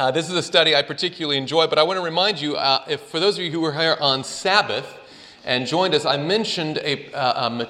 Uh, this is a study I particularly enjoy, but I want to remind you uh, if for those of you who were here on Sabbath and joined us, I mentioned a, uh, um,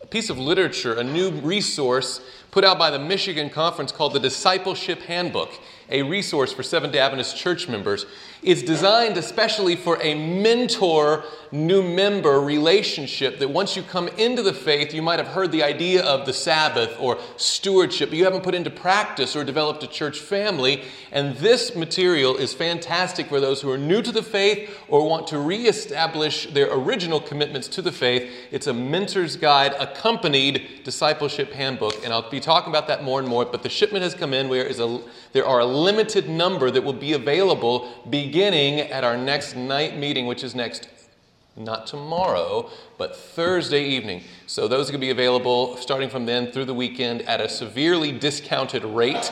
a piece of literature, a new resource put out by the Michigan Conference called the Discipleship Handbook, a resource for Seventh day Adventist church members. It's designed especially for a mentor new member relationship that once you come into the faith, you might have heard the idea of the Sabbath or stewardship, but you haven't put into practice or developed a church family. And this material is fantastic for those who are new to the faith or want to reestablish their original commitments to the faith. It's a mentor's guide accompanied discipleship handbook. And I'll be talking about that more and more, but the shipment has come in. Where is a, there are a limited number that will be available beginning at our next night meeting, which is next not tomorrow, but Thursday evening. So those are going to be available starting from then through the weekend at a severely discounted rate.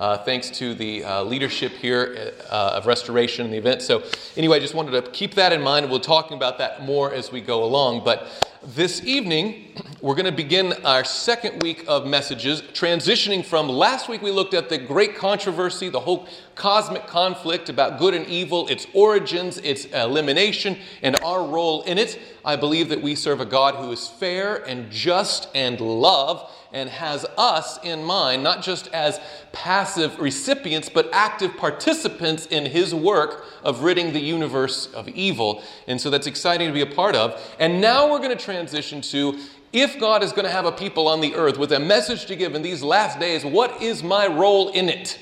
Uh, thanks to the uh, leadership here uh, of restoration and the event. So, anyway, I just wanted to keep that in mind. We'll talking about that more as we go along. But this evening, we're going to begin our second week of messages, transitioning from last week we looked at the great controversy, the whole cosmic conflict about good and evil, its origins, its elimination, and our role in it. I believe that we serve a God who is fair and just and love and has us in mind, not just as passive recipients, but active participants in his work of ridding the universe of evil. And so that's exciting to be a part of. And now we're going to transition to if God is going to have a people on the earth with a message to give in these last days, what is my role in it?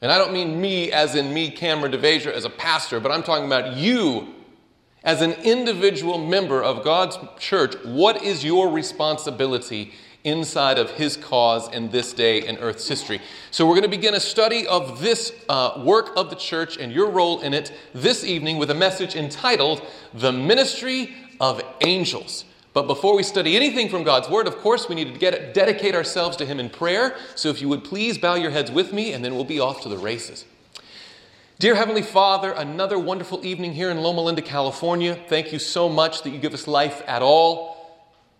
And I don't mean me as in me, Kameron DeVasher, as a pastor, but I'm talking about you as an individual member of God's church. What is your responsibility inside of his cause in this day in Earth's history. So, we're going to begin a study of this uh, work of the church and your role in it this evening with a message entitled The Ministry of Angels. But before we study anything from God's Word, of course, we need to get, dedicate ourselves to Him in prayer. So, if you would please bow your heads with me, and then we'll be off to the races. Dear Heavenly Father, another wonderful evening here in Loma Linda, California. Thank you so much that you give us life at all.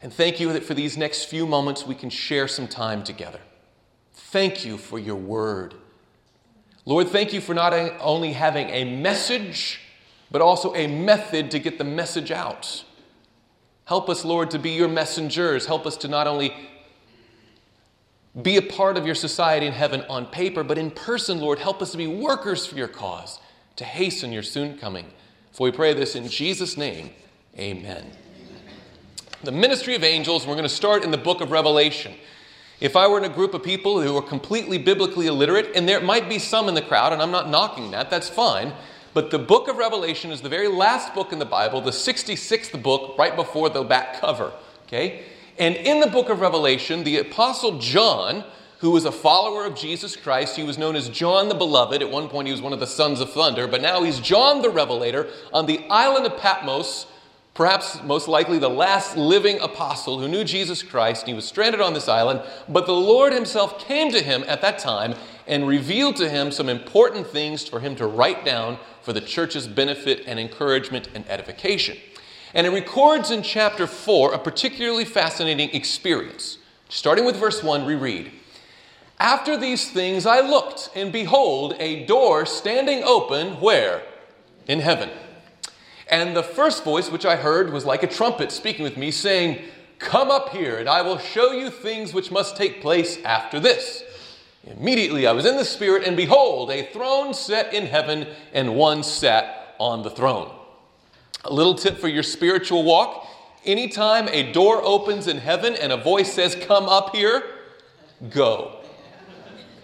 And thank you that for these next few moments we can share some time together. Thank you for your word. Lord, thank you for not only having a message, but also a method to get the message out. Help us, Lord, to be your messengers. Help us to not only be a part of your society in heaven on paper, but in person, Lord. Help us to be workers for your cause, to hasten your soon coming. For we pray this in Jesus' name. Amen the ministry of angels. We're going to start in the book of Revelation. If I were in a group of people who are completely biblically illiterate, and there might be some in the crowd, and I'm not knocking that, that's fine. But the book of Revelation is the very last book in the Bible, the 66th book, right before the back cover. Okay? And in the book of Revelation, the Apostle John, who was a follower of Jesus Christ, he was known as John the Beloved. At one point, he was one of the sons of thunder, but now he's John the Revelator on the island of Patmos perhaps most likely the last living apostle who knew Jesus Christ. And he was stranded on this island, but the Lord Himself came to him at that time and revealed to him some important things for him to write down for the church's benefit and encouragement and edification. And it records in chapter 4 a particularly fascinating experience. Starting with verse 1, we read After these things I looked, and behold, a door standing open where? In heaven. And the first voice which I heard was like a trumpet speaking with me, saying, Come up here, and I will show you things which must take place after this. Immediately I was in the Spirit, and behold, a throne set in heaven, and one sat on the throne. A little tip for your spiritual walk anytime a door opens in heaven and a voice says, Come up here, go.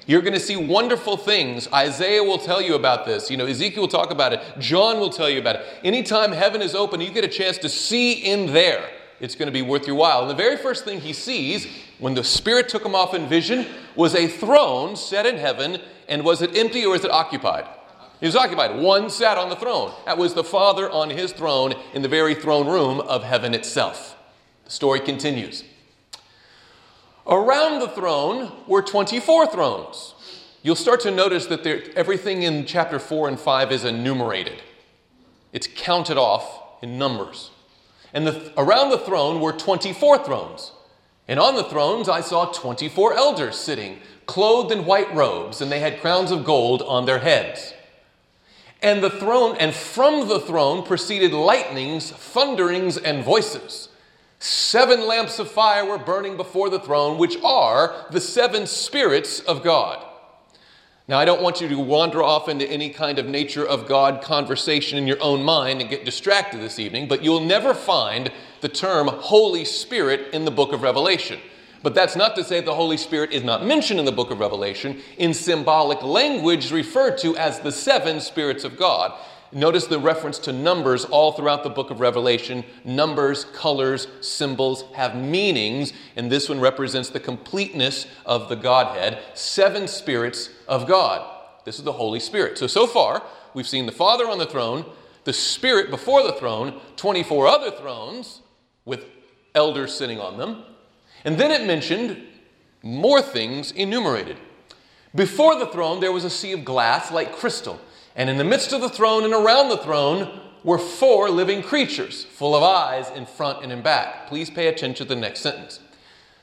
You're going to see wonderful things. Isaiah will tell you about this. You know, Ezekiel will talk about it. John will tell you about it. Anytime heaven is open, you get a chance to see in there. It's going to be worth your while. And the very first thing he sees when the Spirit took him off in vision was a throne set in heaven. And was it empty or was it occupied? It was occupied. One sat on the throne. That was the Father on his throne in the very throne room of heaven itself. The story continues. Around the throne were 24 thrones. You'll start to notice that there, everything in chapter 4 and 5 is enumerated, it's counted off in numbers. And the, around the throne were 24 thrones. And on the thrones I saw 24 elders sitting, clothed in white robes, and they had crowns of gold on their heads. And the throne, and from the throne proceeded lightnings, thunderings, and voices. Seven lamps of fire were burning before the throne, which are the seven spirits of God. Now, I don't want you to wander off into any kind of nature of God conversation in your own mind and get distracted this evening, but you'll never find the term Holy Spirit in the book of Revelation. But that's not to say the Holy Spirit is not mentioned in the book of Revelation in symbolic language referred to as the seven spirits of God. Notice the reference to numbers all throughout the book of Revelation. Numbers, colors, symbols have meanings, and this one represents the completeness of the Godhead. Seven spirits of God. This is the Holy Spirit. So, so far, we've seen the Father on the throne, the Spirit before the throne, 24 other thrones with elders sitting on them. And then it mentioned more things enumerated. Before the throne, there was a sea of glass like crystal. And in the midst of the throne and around the throne were four living creatures, full of eyes in front and in back. Please pay attention to the next sentence.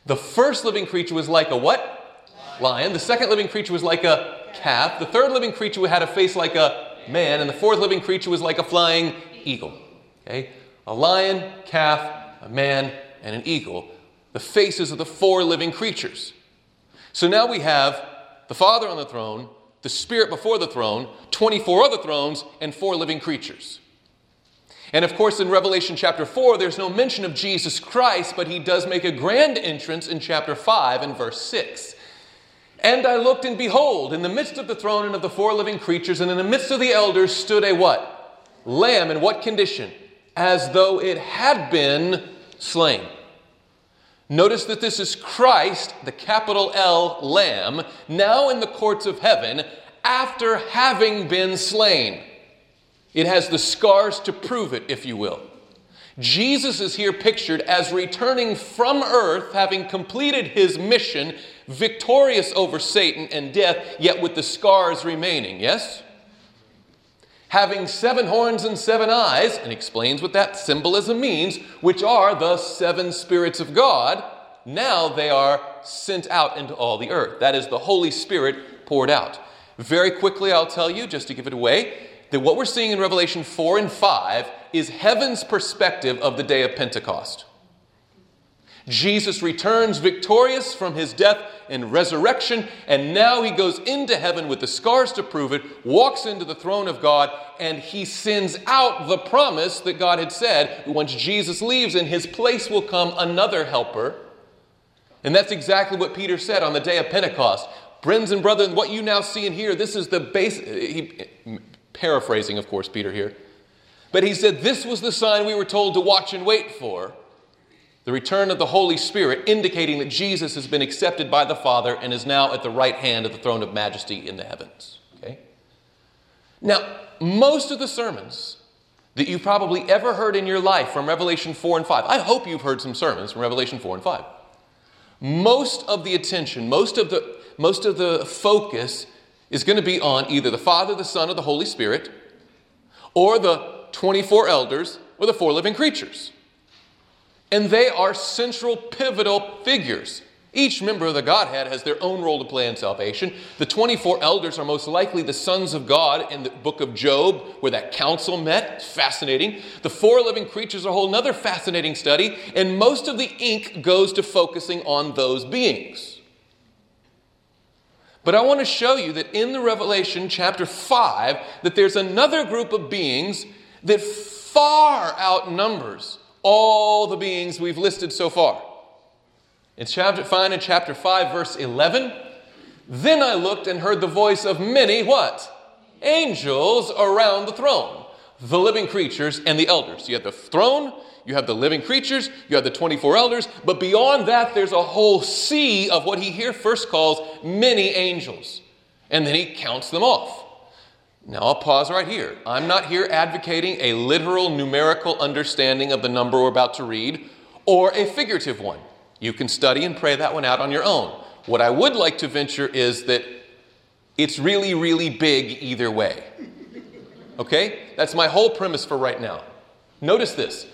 The first living creature was like a what? Lion. The second living creature was like a calf. The third living creature had a face like a man. And the fourth living creature was like a flying eagle. Okay? A lion, calf, a man, and an eagle. The faces of the four living creatures. So now we have the Father on the throne, the Spirit before the throne, 24 other thrones, and four living creatures. And of course, in Revelation chapter 4, there's no mention of Jesus Christ, but he does make a grand entrance in chapter 5 and verse 6. And I looked, and behold, in the midst of the throne and of the four living creatures, and in the midst of the elders, stood a what? Lamb. In what condition? As though it had been slain. Notice that this is Christ, the capital L Lamb, now in the courts of heaven after having been slain. It has the scars to prove it, if you will. Jesus is here pictured as returning from earth, having completed his mission, victorious over Satan and death, yet with the scars remaining. Yes? Having seven horns and seven eyes, and explains what that symbolism means, which are the seven spirits of God. Now they are sent out into all the earth. That is the Holy Spirit poured out. Very quickly, I'll tell you, just to give it away, that what we're seeing in Revelation 4 and 5 is heaven's perspective of the day of Pentecost. Jesus returns victorious from his death and resurrection, and now he goes into heaven with the scars to prove it, walks into the throne of God, and he sends out the promise that God had said once Jesus leaves, in his place will come another helper. And that's exactly what Peter said on the day of Pentecost. Friends and brethren, what you now see and hear, this is the base. He, paraphrasing, of course, Peter here. But he said, This was the sign we were told to watch and wait for the return of the Holy Spirit, indicating that Jesus has been accepted by the Father and is now at the right hand of the throne of majesty in the heavens. Okay? Now, most of the sermons that you've probably ever heard in your life from Revelation 4 and 5, I hope you've heard some sermons from Revelation 4 and 5. Most of the attention, most of the, most of the focus is going to be on either the Father, the Son, or the Holy Spirit, or the 24 elders, or the four living creatures and they are central, pivotal figures. Each member of the Godhead has their own role to play in salvation. The 24 elders are most likely the sons of God in the book of Job, where that council met. It's fascinating. The four living creatures are a whole other fascinating study, and most of the ink goes to focusing on those beings. But I want to show you that in the Revelation chapter 5, that there's another group of beings that far outnumbers all the beings we've listed so far. It's chapter, find in chapter 5, verse 11. Then I looked and heard the voice of many what? Angels around the throne, the living creatures and the elders. You have the throne, you have the living creatures, you have the 24 elders, but beyond that, there's a whole sea of what he here first calls many angels. And then he counts them off. Now, I'll pause right here. I'm not here advocating a literal numerical understanding of the number we're about to read or a figurative one. You can study and pray that one out on your own. What I would like to venture is that it's really, really big either way. Okay? That's my whole premise for right now. Notice this.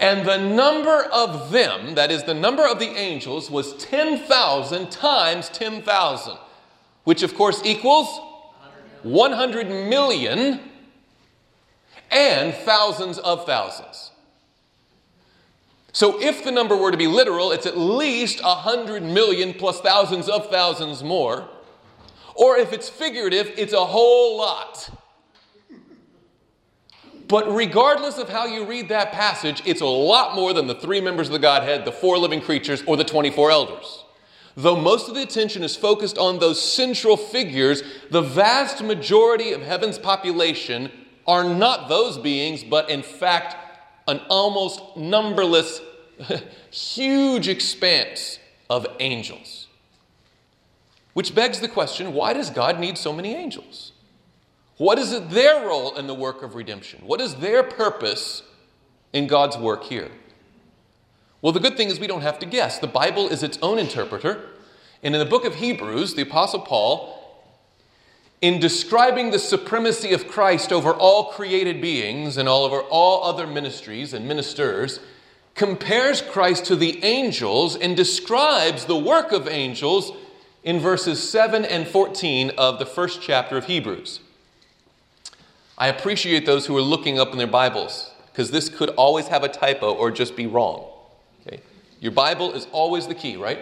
And the number of them, that is, the number of the angels, was 10,000 times 10,000, which of course equals 100 million and thousands of thousands. So if the number were to be literal, it's at least 100 million plus thousands of thousands more. Or if it's figurative, it's a whole lot. But regardless of how you read that passage, it's a lot more than the three members of the Godhead, the four living creatures, or the 24 elders. Though most of the attention is focused on those central figures, the vast majority of heaven's population are not those beings, but in fact, an almost numberless, huge expanse of angels. Which begs the question why does God need so many angels? What is their role in the work of redemption? What is their purpose in God's work here? Well, the good thing is we don't have to guess. The Bible is its own interpreter. And in the book of Hebrews, the Apostle Paul, in describing the supremacy of Christ over all created beings and all over all other ministries and ministers, compares Christ to the angels and describes the work of angels in verses 7 and 14 of the first chapter of Hebrews. I appreciate those who are looking up in their Bibles because this could always have a typo or just be wrong. Your Bible is always the key, right?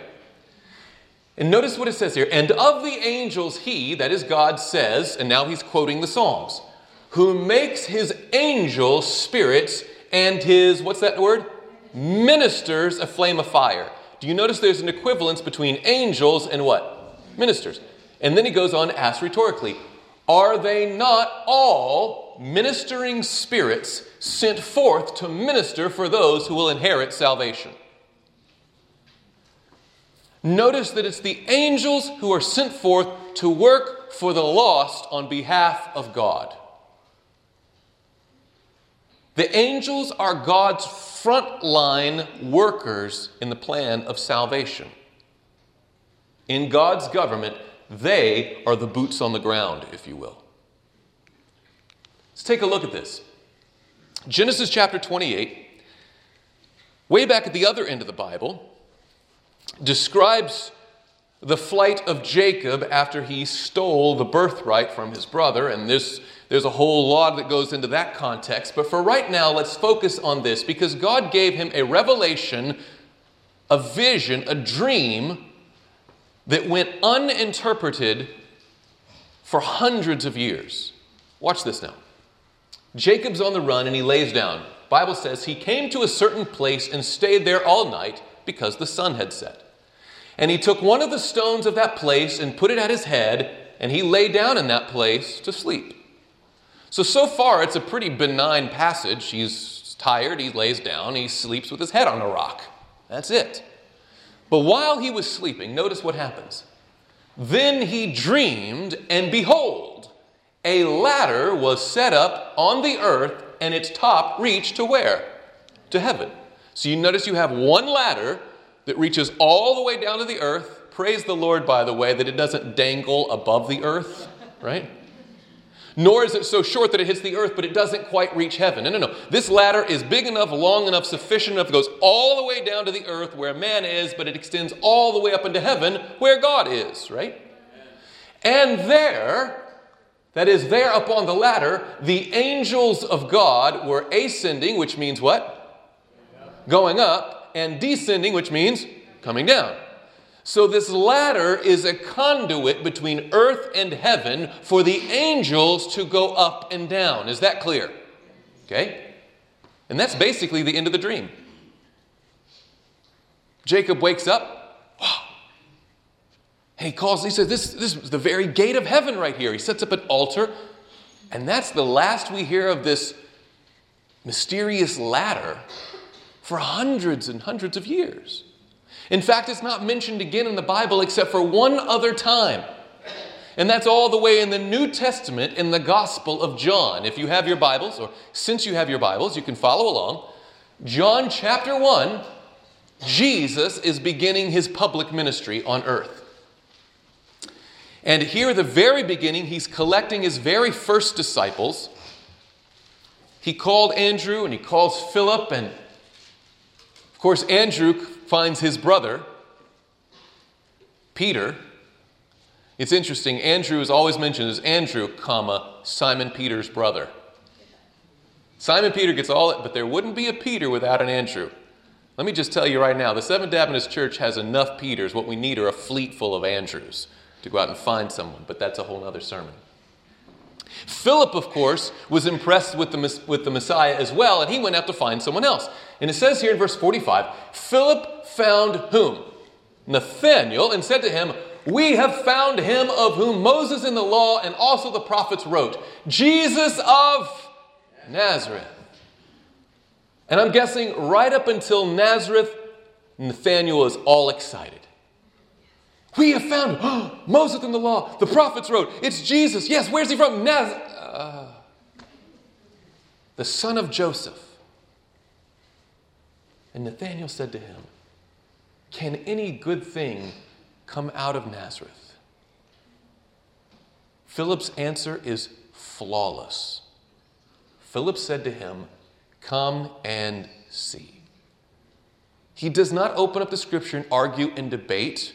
And notice what it says here. And of the angels, he, that is God, says, and now he's quoting the Psalms, who makes his angels spirits and his, what's that word? Ministers a flame of fire. Do you notice there's an equivalence between angels and what? Ministers. And then he goes on to ask rhetorically, are they not all ministering spirits sent forth to minister for those who will inherit salvation? Notice that it's the angels who are sent forth to work for the lost on behalf of God. The angels are God's frontline workers in the plan of salvation. In God's government, they are the boots on the ground, if you will. Let's take a look at this. Genesis chapter 28, way back at the other end of the Bible, describes the flight of Jacob after he stole the birthright from his brother, and this, there's a whole lot that goes into that context. But for right now, let's focus on this because God gave him a revelation, a vision, a dream that went uninterpreted for hundreds of years. Watch this now. Jacob's on the run and he lays down. Bible says he came to a certain place and stayed there all night because the sun had set. And he took one of the stones of that place and put it at his head, and he lay down in that place to sleep. So, so far, it's a pretty benign passage. He's tired, he lays down, he sleeps with his head on a rock. That's it. But while he was sleeping, notice what happens. Then he dreamed, and behold, a ladder was set up on the earth, and its top reached to where? To heaven. So you notice you have one ladder that reaches all the way down to the earth. Praise the Lord, by the way, that it doesn't dangle above the earth, right? Nor is it so short that it hits the earth, but it doesn't quite reach heaven. No, no, no. This ladder is big enough, long enough, sufficient enough, it goes all the way down to the earth where man is, but it extends all the way up into heaven where God is, right? And there, that is, there upon the ladder, the angels of God were ascending, which means what? Going up, and descending, which means coming down. So, this ladder is a conduit between earth and heaven for the angels to go up and down. Is that clear? Okay? And that's basically the end of the dream. Jacob wakes up. Wow. And he calls, he says, this, this is the very gate of heaven right here. He sets up an altar. And that's the last we hear of this mysterious ladder for hundreds and hundreds of years. In fact, it's not mentioned again in the Bible except for one other time. And that's all the way in the New Testament in the Gospel of John. If you have your Bibles, or since you have your Bibles, you can follow along. John chapter 1, Jesus is beginning his public ministry on earth. And here, at the very beginning, he's collecting his very first disciples. He called Andrew and he calls Philip and course, Andrew finds his brother, Peter. It's interesting, Andrew is always mentioned as Andrew, comma, Simon Peter's brother. Simon Peter gets all it, but there wouldn't be a Peter without an Andrew. Let me just tell you right now the Seventh Adventist Church has enough Peters. What we need are a fleet full of Andrews to go out and find someone, but that's a whole other sermon. Philip, of course, was impressed with the, with the Messiah as well, and he went out to find someone else. And it says here in verse 45 Philip found whom? Nathanael, and said to him, We have found him of whom Moses in the law and also the prophets wrote, Jesus of Nazareth. And I'm guessing right up until Nazareth, Nathanael is all excited. We have found oh, Moses in the law, the prophets wrote, it's Jesus. Yes, where's he from? Nazareth. Uh, the son of Joseph. And Nathanael said to him, Can any good thing come out of Nazareth? Philip's answer is flawless. Philip said to him, Come and see. He does not open up the scripture and argue and debate.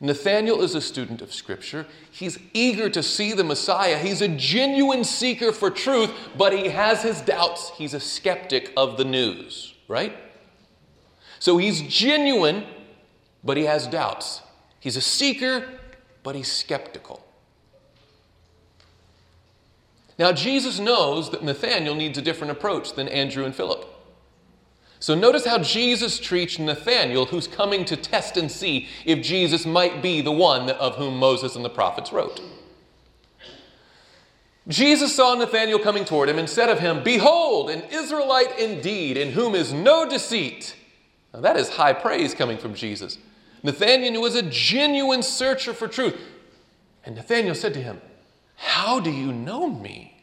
Nathanael is a student of Scripture. He's eager to see the Messiah. He's a genuine seeker for truth, but he has his doubts. He's a skeptic of the news, right? So he's genuine, but he has doubts. He's a seeker, but he's skeptical. Now, Jesus knows that Nathanael needs a different approach than Andrew and Philip. So notice how Jesus treats Nathanael, who's coming to test and see if Jesus might be the one of whom Moses and the prophets wrote. Jesus saw Nathanael coming toward him and said of him, Behold, an Israelite indeed, in whom is no deceit. Now that is high praise coming from Jesus. Nathanael was a genuine searcher for truth. And Nathanael said to him, How do you know me?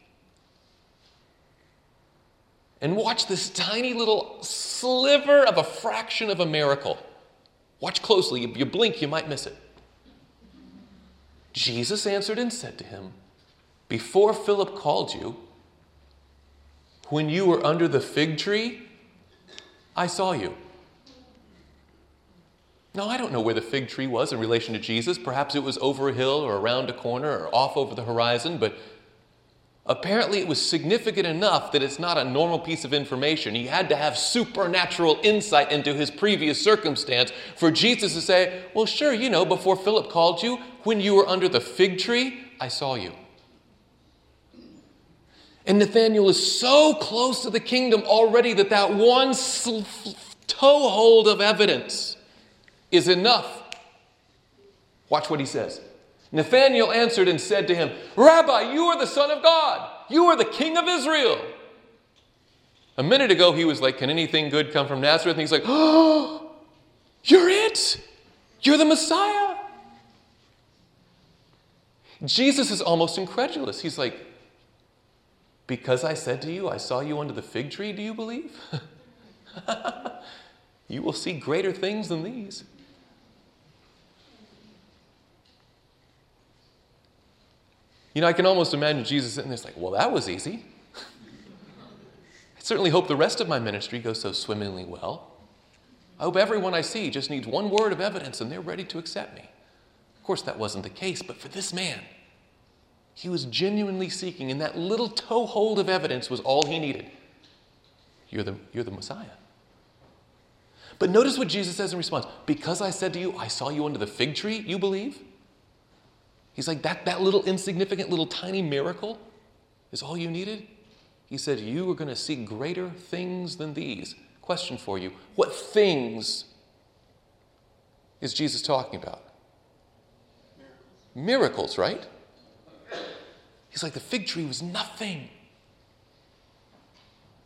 and watch this tiny little sliver of a fraction of a miracle. Watch closely. If you blink, you might miss it. Jesus answered and said to him, Before Philip called you, when you were under the fig tree, I saw you. Now, I don't know where the fig tree was in relation to Jesus. Perhaps it was over a hill or around a corner or off over the horizon, but Apparently, it was significant enough that it's not a normal piece of information. He had to have supernatural insight into his previous circumstance for Jesus to say, Well, sure, you know, before Philip called you, when you were under the fig tree, I saw you. And Nathanael is so close to the kingdom already that that one sl- toehold of evidence is enough. Watch what he says. Nathanael answered and said to him, Rabbi, you are the Son of God. You are the King of Israel. A minute ago, he was like, Can anything good come from Nazareth? And he's like, Oh, you're it. You're the Messiah. Jesus is almost incredulous. He's like, Because I said to you, I saw you under the fig tree, do you believe? you will see greater things than these. You know, I can almost imagine Jesus sitting there, like, well, that was easy. I certainly hope the rest of my ministry goes so swimmingly well. I hope everyone I see just needs one word of evidence and they're ready to accept me. Of course, that wasn't the case, but for this man, he was genuinely seeking, and that little toehold of evidence was all he needed. You're the, you're the Messiah. But notice what Jesus says in response Because I said to you, I saw you under the fig tree, you believe? He's like, that, that little insignificant, little tiny miracle is all you needed? He said, You are going to see greater things than these. Question for you What things is Jesus talking about? Miracles, right? He's like, The fig tree was nothing.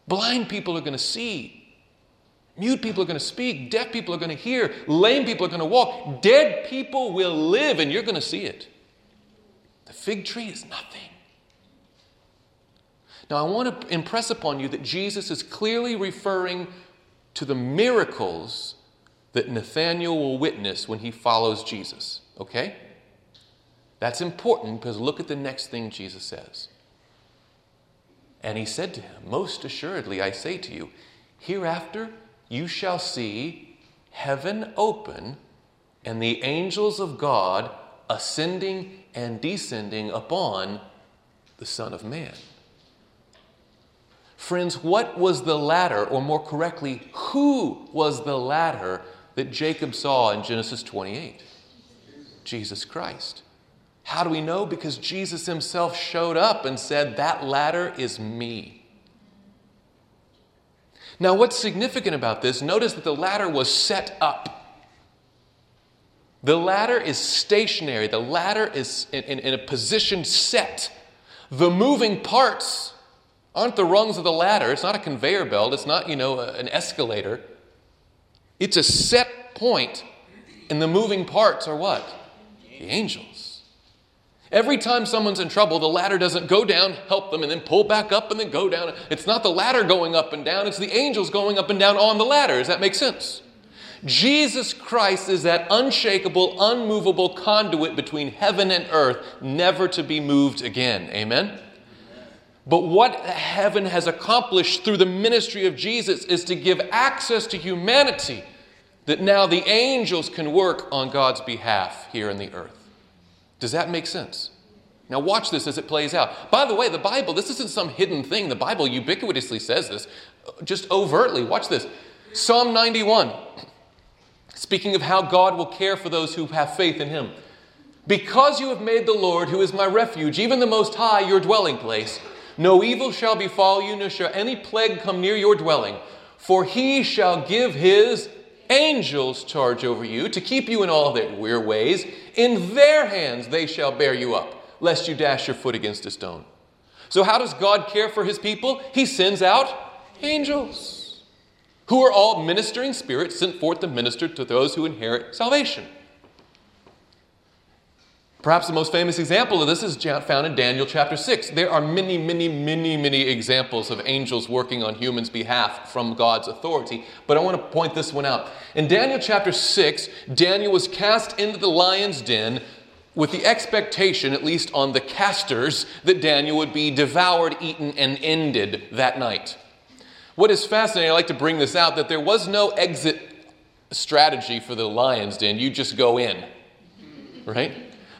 Blind people are going to see. Mute people are going to speak. Deaf people are going to hear. Lame people are going to walk. Dead people will live, and you're going to see it. Fig tree is nothing. Now, I want to impress upon you that Jesus is clearly referring to the miracles that Nathanael will witness when he follows Jesus. Okay? That's important because look at the next thing Jesus says. And he said to him, Most assuredly, I say to you, hereafter you shall see heaven open and the angels of God ascending and descending upon the Son of Man. Friends, what was the ladder, or more correctly, who was the ladder that Jacob saw in Genesis 28? Jesus Christ. How do we know? Because Jesus himself showed up and said, That ladder is me. Now, what's significant about this? Notice that the ladder was set up. The ladder is stationary, the ladder is in, in, in, a position set. The moving parts aren't the rungs of the ladder. It's not a conveyor belt, it's not, you know, an escalator. It's a set point, and the moving parts are what? The angels. Every time someone's in trouble, the ladder doesn't go down, help them, and then pull back up and then go down. It's not the ladder going up and down, it's the angels going up and down on the ladder. Does that make sense? Jesus Christ is that unshakable, unmovable conduit between heaven and earth, never to be moved again. Amen? But what heaven has accomplished through the ministry of Jesus is to give access to humanity that now the angels can work on God's behalf here in the earth. Does that make sense? Now, watch this as it plays out. By the way, the Bible, this isn't some hidden thing. The Bible ubiquitously says this, just overtly. Watch this Psalm 91. Speaking of how God will care for those who have faith in Him. Because you have made the Lord, who is my refuge, even the Most High, your dwelling place, no evil shall befall you, nor shall any plague come near your dwelling. For he shall give his angels charge over you to keep you in all their ways. In their hands they shall bear you up, lest you dash your foot against a stone. So, how does God care for his people? He sends out angels who are all ministering spirits sent forth to minister to those who inherit salvation. Perhaps the most famous example of this is found in Daniel chapter 6. There are many, many, many, many examples of angels working on humans' behalf from God's authority, but I want to point this one out. In Daniel chapter 6, Daniel was cast into the lion's den with the expectation, at least on the casters, that Daniel would be devoured, eaten, and ended that night. What is fascinating, I like to bring this out, that there was no exit strategy for the lion's den. You just go in, right?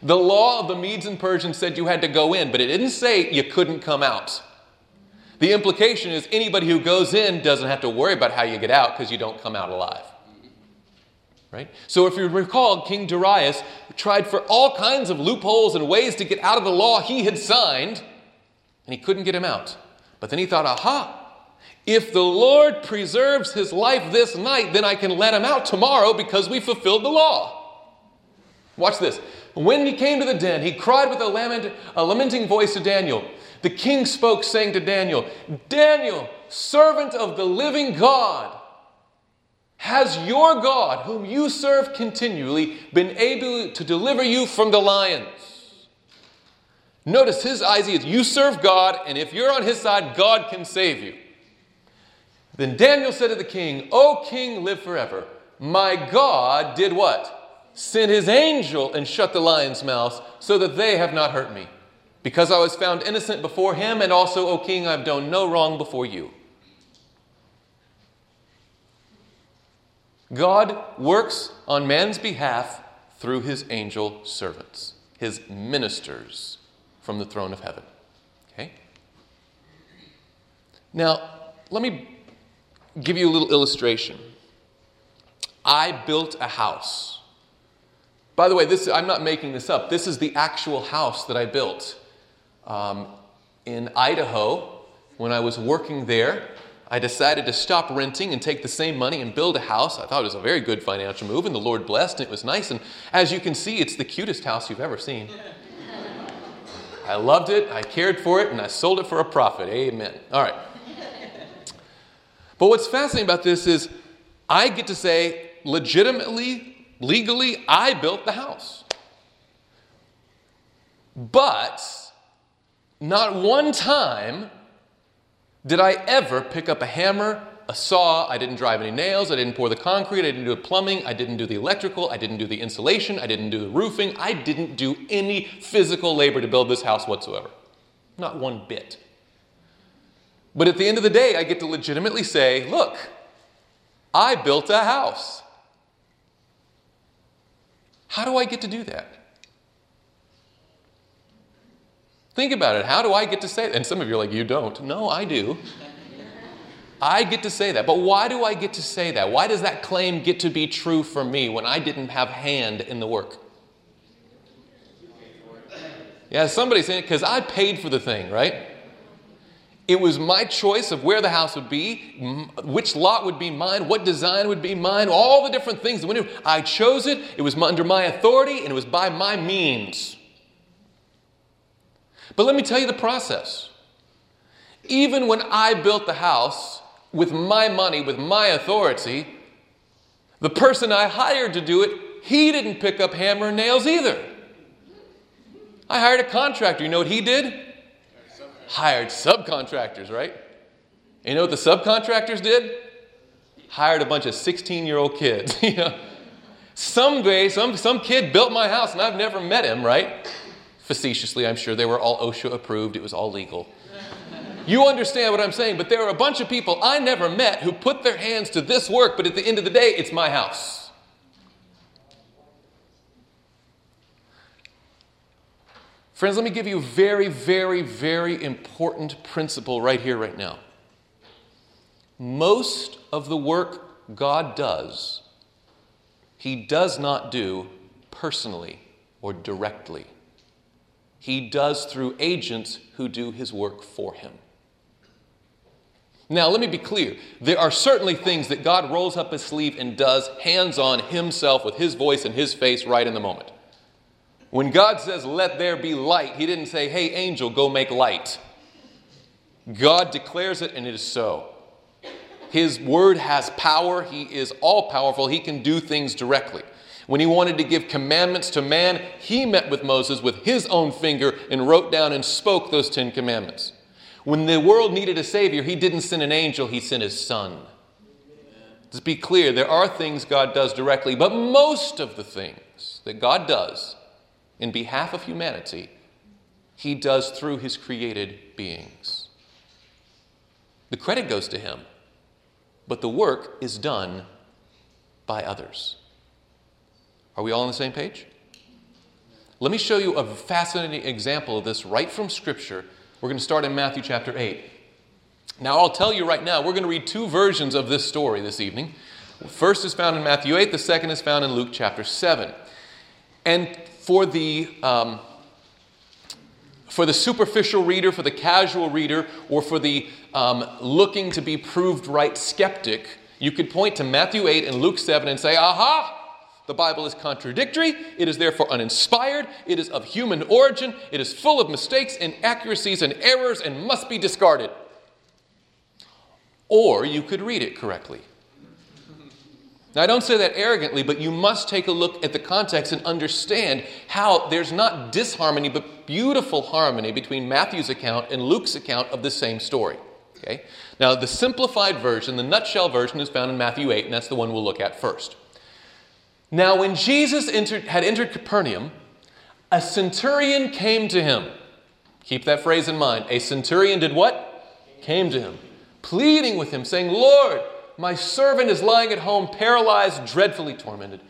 The law of the Medes and Persians said you had to go in, but it didn't say you couldn't come out. The implication is anybody who goes in doesn't have to worry about how you get out because you don't come out alive. Right? So if you recall, King Darius tried for all kinds of loopholes and ways to get out of the law he had signed, and he couldn't get him out. But then he thought, aha, if the Lord preserves his life this night, then I can let him out tomorrow because we fulfilled the law. Watch this. When he came to the den, he cried with a, lament, a lamenting voice to Daniel. The king spoke, saying to Daniel, Daniel, servant of the living God, has your God, whom you serve continually, been able to deliver you from the lions? Notice his idea is you serve God, and if you're on his side, God can save you. Then Daniel said to the king, O king, live forever. My God did what? Sent his angel and shut the lions' mouths so that they have not hurt me. Because I was found innocent before him, and also, O king, I have done no wrong before you. God works on man's behalf through his angel servants, his ministers from the throne of heaven. Okay? Now, let me give you a little illustration. I built a house. By the way, this, I'm not making this up. This is the actual house that I built. Um, in Idaho, when I was working there, I decided to stop renting and take the same money and build a house. I thought it was a very good financial move, and the Lord blessed, and it was nice. And as you can see, it's the cutest house you've ever seen. I loved it, I cared for it, and I sold it for a profit. Amen. All right. But what's fascinating about this is I get to say, legitimately, legally, I built the house. But not one time did I ever pick up a hammer, a saw. I didn't drive any nails. I didn't pour the concrete. I didn't do the plumbing. I didn't do the electrical. I didn't do the insulation. I didn't do the roofing. I didn't do any physical labor to build this house whatsoever. Not one bit. But at the end of the day, I get to legitimately say, look, I built a house. How do I get to do that? Think about it. How do I get to say that? And some of you are like, you don't. No, I do. I get to say that. But why do I get to say that? Why does that claim get to be true for me when I didn't have hand in the work? Yeah, somebody's saying it because I paid for the thing, right? It was my choice of where the house would be, which lot would be mine, what design would be mine, all the different things. I chose it, it was under my authority, and it was by my means. But let me tell you the process. Even when I built the house with my money, with my authority, the person I hired to do it, he didn't pick up hammer and nails either. I hired a contractor. You know what he did? Hired subcontractors, right? You know what the subcontractors did? Hired a bunch of 16 year old kids. you know? Someday, some, some kid built my house and I've never met him, right? Facetiously, I'm sure they were all OSHA approved, it was all legal. You understand what I'm saying, but there are a bunch of people I never met who put their hands to this work, but at the end of the day, it's my house. Friends, let me give you a very, very, very important principle right here, right now. Most of the work God does, He does not do personally or directly. He does through agents who do His work for Him. Now, let me be clear. There are certainly things that God rolls up his sleeve and does hands on himself with his voice and his face right in the moment. When God says, Let there be light, he didn't say, Hey, angel, go make light. God declares it, and it is so. His word has power. He is all powerful. He can do things directly. When he wanted to give commandments to man, he met with Moses with his own finger and wrote down and spoke those Ten Commandments. When the world needed a Savior, He didn't send an angel, He sent His Son. Let's be clear there are things God does directly, but most of the things that God does in behalf of humanity, He does through His created beings. The credit goes to Him, but the work is done by others. Are we all on the same page? Let me show you a fascinating example of this right from Scripture we're going to start in Matthew chapter 8. Now, I'll tell you right now, we're going to read two versions of this story this evening. The first is found in Matthew 8, the second is found in Luke chapter 7. And for the, um, for the superficial reader, for the casual reader, or for the um, looking to be proved right skeptic, you could point to Matthew 8 and Luke 7 and say, aha, the Bible is contradictory, it is therefore uninspired, it is of human origin, it is full of mistakes, inaccuracies, and errors, and must be discarded. Or you could read it correctly. Now, I don't say that arrogantly, but you must take a look at the context and understand how there's not disharmony, but beautiful harmony between Matthew's account and Luke's account of the same story. Okay? Now, the simplified version, the nutshell version, is found in Matthew 8, and that's the one we'll look at first. Now, when Jesus entered, had entered Capernaum, a centurion came to him. Keep that phrase in mind. A centurion did what? Came to him, pleading with him, saying, Lord, my servant is lying at home, paralyzed, dreadfully tormented.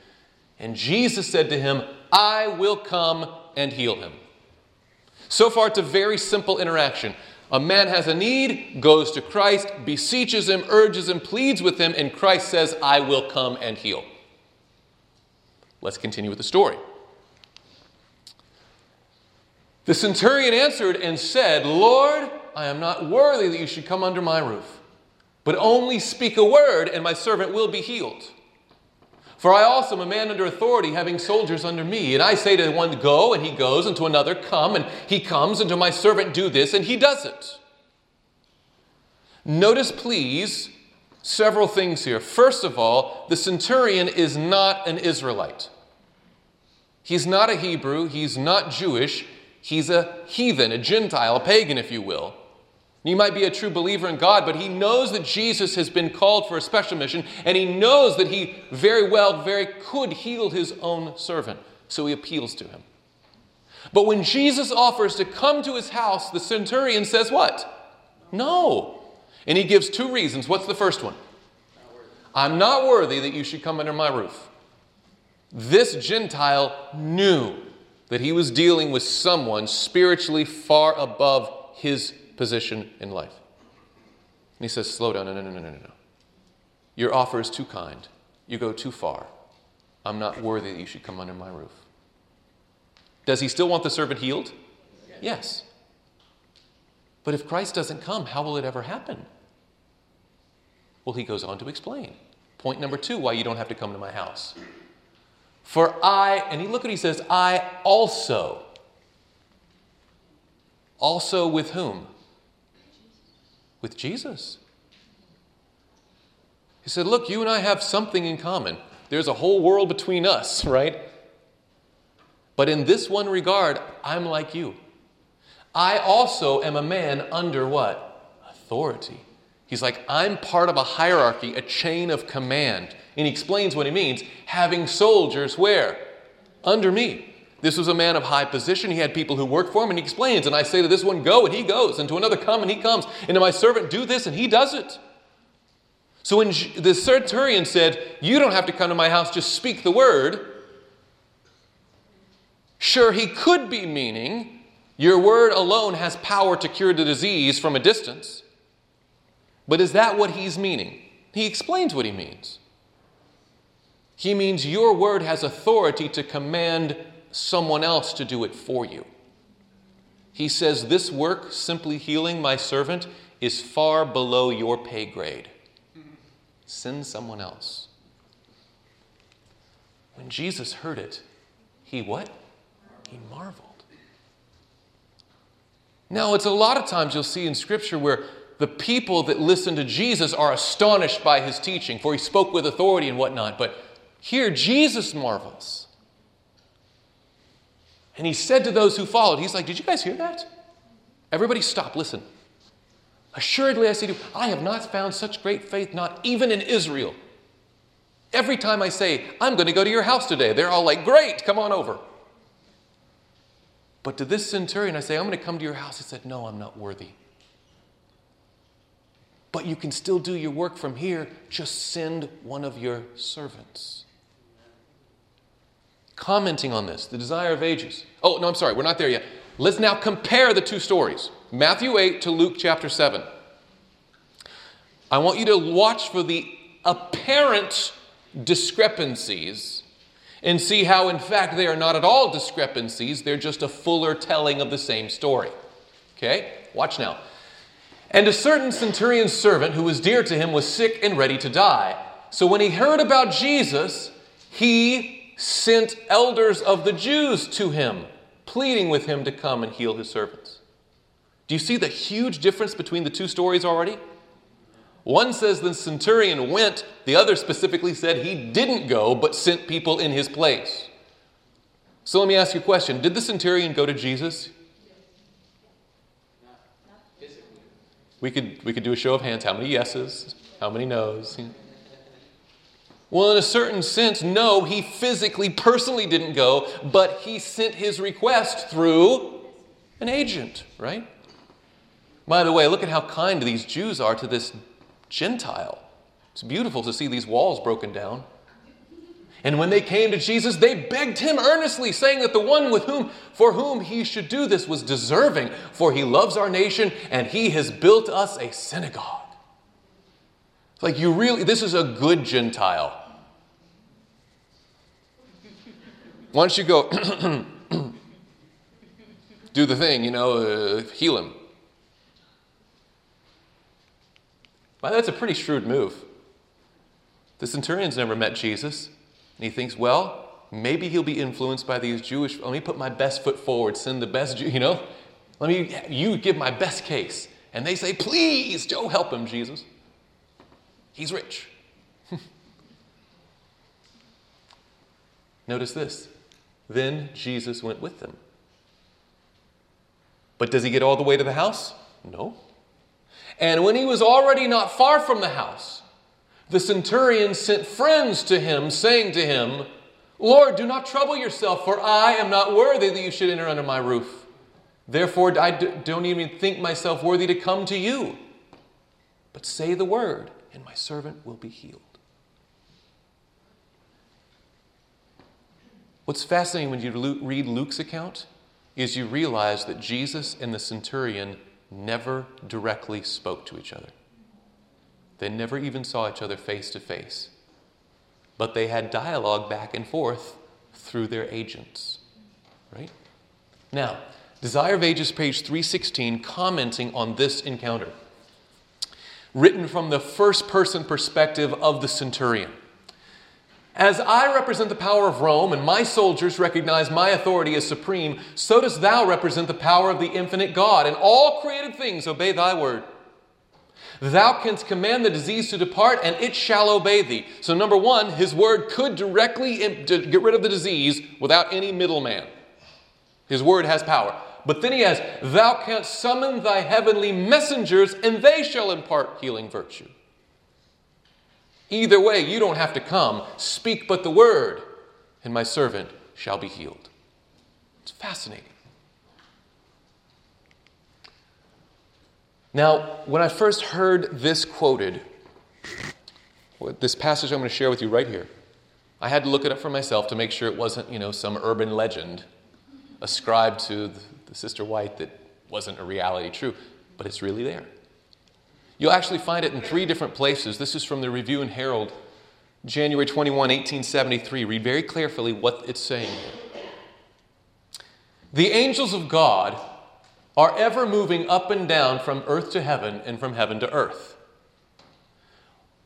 And Jesus said to him, I will come and heal him. So far, it's a very simple interaction. A man has a need, goes to Christ, beseeches him, urges him, pleads with him, and Christ says, I will come and heal. Let's continue with the story. The centurion answered and said, Lord, I am not worthy that you should come under my roof, but only speak a word, and my servant will be healed. For I also am a man under authority, having soldiers under me. And I say to one, Go, and he goes, and to another, Come, and he comes, and to my servant, Do this, and he does it. Notice, please, several things here. First of all, the centurion is not an Israelite. He's not a Hebrew, he's not Jewish, he's a heathen, a Gentile, a pagan, if you will. He might be a true believer in God, but he knows that Jesus has been called for a special mission, and he knows that he very well, very could heal his own servant. So he appeals to him. But when Jesus offers to come to his house, the centurion says, What? No. And he gives two reasons. What's the first one? I'm not worthy that you should come under my roof. This Gentile knew that he was dealing with someone spiritually far above his position in life. he says, Slow down. No, no, no, no, no, no. Your offer is too kind. You go too far. I'm not worthy that you should come under my roof. Does he still want the servant healed? Yes. But if Christ doesn't come, how will it ever happen? Well, he goes on to explain. Point number two why you don't have to come to my house. For I, and he look what he says, I also. Also with whom? With Jesus. He said, Look, you and I have something in common. There's a whole world between us, right? But in this one regard, I'm like you. I also am a man under what? Authority. He's like, I'm part of a hierarchy, a chain of command. And he explains what he means having soldiers where? Under me. This was a man of high position. He had people who worked for him, and he explains, and I say to this one, go, and he goes, and to another, come, and he comes, and to my servant, do this, and he does it. So when the centurion said, You don't have to come to my house, just speak the word, sure, he could be meaning, Your word alone has power to cure the disease from a distance. But is that what he's meaning? He explains what he means. He means your word has authority to command someone else to do it for you. He says, This work, simply healing my servant, is far below your pay grade. Send someone else. When Jesus heard it, he what? He marveled. Now, it's a lot of times you'll see in Scripture where the people that listen to Jesus are astonished by his teaching, for he spoke with authority and whatnot. But here, Jesus marvels. And he said to those who followed, He's like, Did you guys hear that? Everybody stop, listen. Assuredly, I say to you, I have not found such great faith, not even in Israel. Every time I say, I'm going to go to your house today, they're all like, Great, come on over. But to this centurion, I say, I'm going to come to your house. He said, No, I'm not worthy. But you can still do your work from here. Just send one of your servants. Commenting on this, the desire of ages. Oh, no, I'm sorry, we're not there yet. Let's now compare the two stories Matthew 8 to Luke chapter 7. I want you to watch for the apparent discrepancies and see how, in fact, they are not at all discrepancies. They're just a fuller telling of the same story. Okay? Watch now. And a certain centurion's servant who was dear to him was sick and ready to die. So when he heard about Jesus, he sent elders of the Jews to him, pleading with him to come and heal his servants. Do you see the huge difference between the two stories already? One says the centurion went, the other specifically said he didn't go, but sent people in his place. So let me ask you a question Did the centurion go to Jesus? We could, we could do a show of hands. How many yeses? How many no's? Well, in a certain sense, no, he physically, personally didn't go, but he sent his request through an agent, right? By the way, look at how kind these Jews are to this Gentile. It's beautiful to see these walls broken down. And when they came to Jesus, they begged him earnestly, saying that the one with whom, for whom he should do this was deserving, for he loves our nation and he has built us a synagogue. It's like you really, this is a good Gentile. Why don't you go do the thing, you know, uh, heal him? Well, that's a pretty shrewd move. The centurion's never met Jesus. And he thinks, well, maybe he'll be influenced by these Jewish. Let me put my best foot forward, send the best, you know? Let me, you give my best case. And they say, please, Joe, help him, Jesus. He's rich. Notice this. Then Jesus went with them. But does he get all the way to the house? No. And when he was already not far from the house, the centurion sent friends to him, saying to him, Lord, do not trouble yourself, for I am not worthy that you should enter under my roof. Therefore, I don't even think myself worthy to come to you. But say the word, and my servant will be healed. What's fascinating when you read Luke's account is you realize that Jesus and the centurion never directly spoke to each other. They never even saw each other face to face. But they had dialogue back and forth through their agents. Right? Now, Desire of Ages, page 316, commenting on this encounter. Written from the first person perspective of the centurion. As I represent the power of Rome and my soldiers recognize my authority as supreme, so dost thou represent the power of the infinite God, and all created things obey thy word. Thou canst command the disease to depart, and it shall obey thee. So, number one, his word could directly get rid of the disease without any middleman. His word has power. But then he has, Thou canst summon thy heavenly messengers, and they shall impart healing virtue. Either way, you don't have to come. Speak but the word, and my servant shall be healed. It's fascinating. Now, when I first heard this quoted, this passage I'm going to share with you right here, I had to look it up for myself to make sure it wasn't, you know, some urban legend ascribed to the Sister White that wasn't a reality true, but it's really there. You'll actually find it in three different places. This is from the Review and Herald, January 21, 1873. Read very carefully what it's saying The angels of God are ever moving up and down from earth to heaven and from heaven to earth.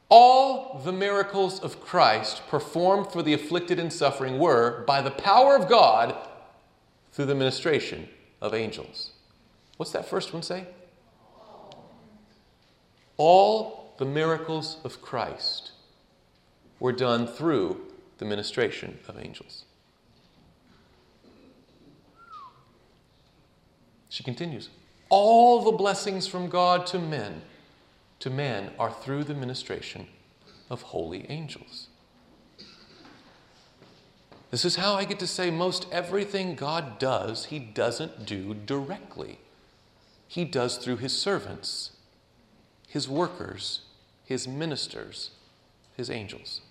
All the miracles of Christ performed for the afflicted and suffering were, by the power of God, through the ministration of angels. What's that first one say? All the miracles of Christ were done through the ministration of angels. She continues All the blessings from God to men, to men, are through the ministration of holy angels. This is how I get to say most everything God does, He doesn't do directly. He does through His servants his workers, his ministers, his angels.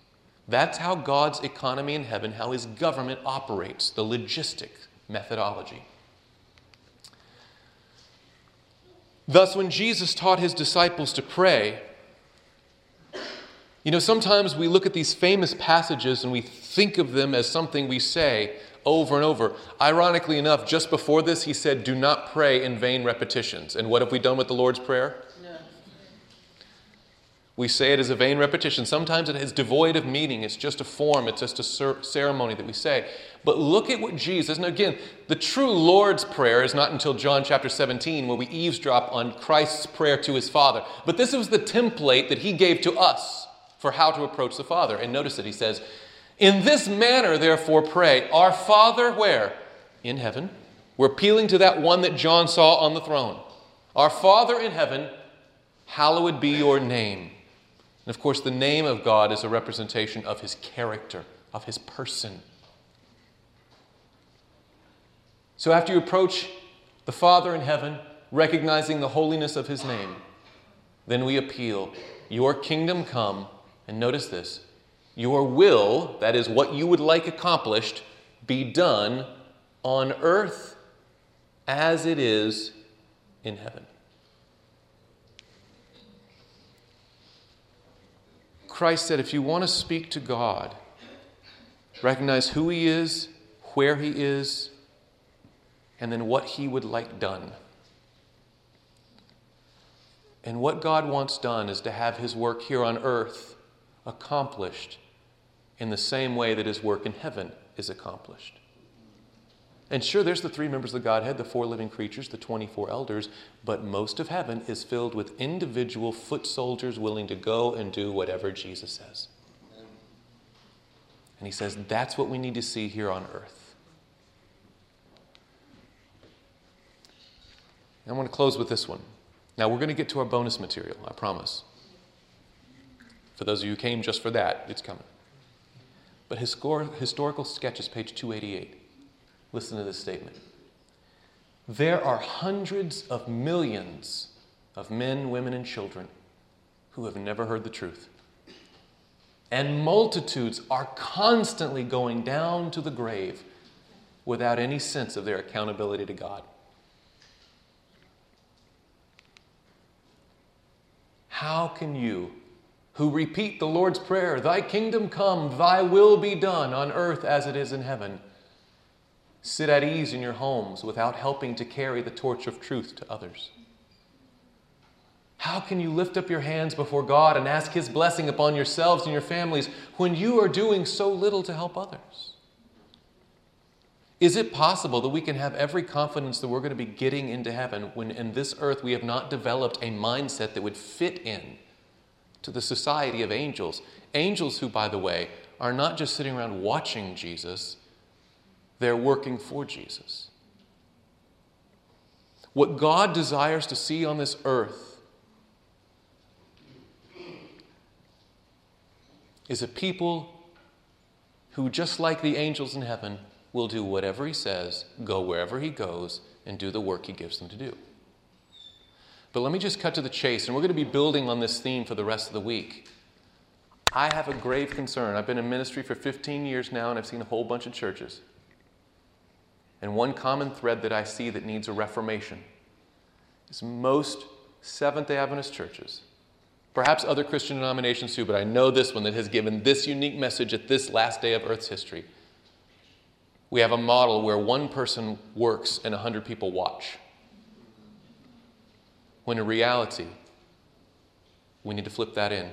That's how God's economy in heaven, how his government operates, the logistic methodology. Thus, when Jesus taught his disciples to pray, you know, sometimes we look at these famous passages and we think of them as something we say over and over. Ironically enough, just before this, he said, Do not pray in vain repetitions. And what have we done with the Lord's Prayer? We say it as a vain repetition. Sometimes it is devoid of meaning. It's just a form, it's just a ceremony that we say. But look at what Jesus, and again, the true Lord's Prayer is not until John chapter 17 where we eavesdrop on Christ's prayer to his Father. But this was the template that he gave to us for how to approach the Father. And notice that he says, In this manner, therefore, pray, Our Father, where? In heaven. We're appealing to that one that John saw on the throne. Our Father in heaven, hallowed be your name. And of course, the name of God is a representation of his character, of his person. So after you approach the Father in heaven, recognizing the holiness of his name, then we appeal, Your kingdom come, and notice this, your will, that is what you would like accomplished, be done on earth as it is in heaven. Christ said if you want to speak to God, recognize who He is, where He is, and then what He would like done. And what God wants done is to have His work here on earth accomplished in the same way that His work in heaven is accomplished. And sure, there's the three members of the Godhead, the four living creatures, the 24 elders, but most of heaven is filled with individual foot soldiers willing to go and do whatever Jesus says. And he says that's what we need to see here on earth. I want to close with this one. Now, we're going to get to our bonus material, I promise. For those of you who came just for that, it's coming. But historical sketches, page 288. Listen to this statement. There are hundreds of millions of men, women, and children who have never heard the truth. And multitudes are constantly going down to the grave without any sense of their accountability to God. How can you who repeat the Lord's Prayer Thy kingdom come, thy will be done on earth as it is in heaven, sit at ease in your homes without helping to carry the torch of truth to others? How can you lift up your hands before God and ask His blessing upon yourselves and your families when you are doing so little to help others? Is it possible that we can have every confidence that we're going to be getting into heaven when in this earth we have not developed a mindset that would fit in to the society of angels? Angels, who, by the way, are not just sitting around watching Jesus, they're working for Jesus. What God desires to see on this earth is a people who, just like the angels in heaven, will do whatever he says, go wherever he goes, and do the work he gives them to do. But let me just cut to the chase, and we're going to be building on this theme for the rest of the week. I have a grave concern. I've been in ministry for 15 years now, and I've seen a whole bunch of churches. And one common thread that I see that needs a reformation is most Seventh day Adventist churches Perhaps other Christian denominations too, but I know this one that has given this unique message at this last day of Earth's history. We have a model where one person works and 100 people watch. When in reality, we need to flip that in.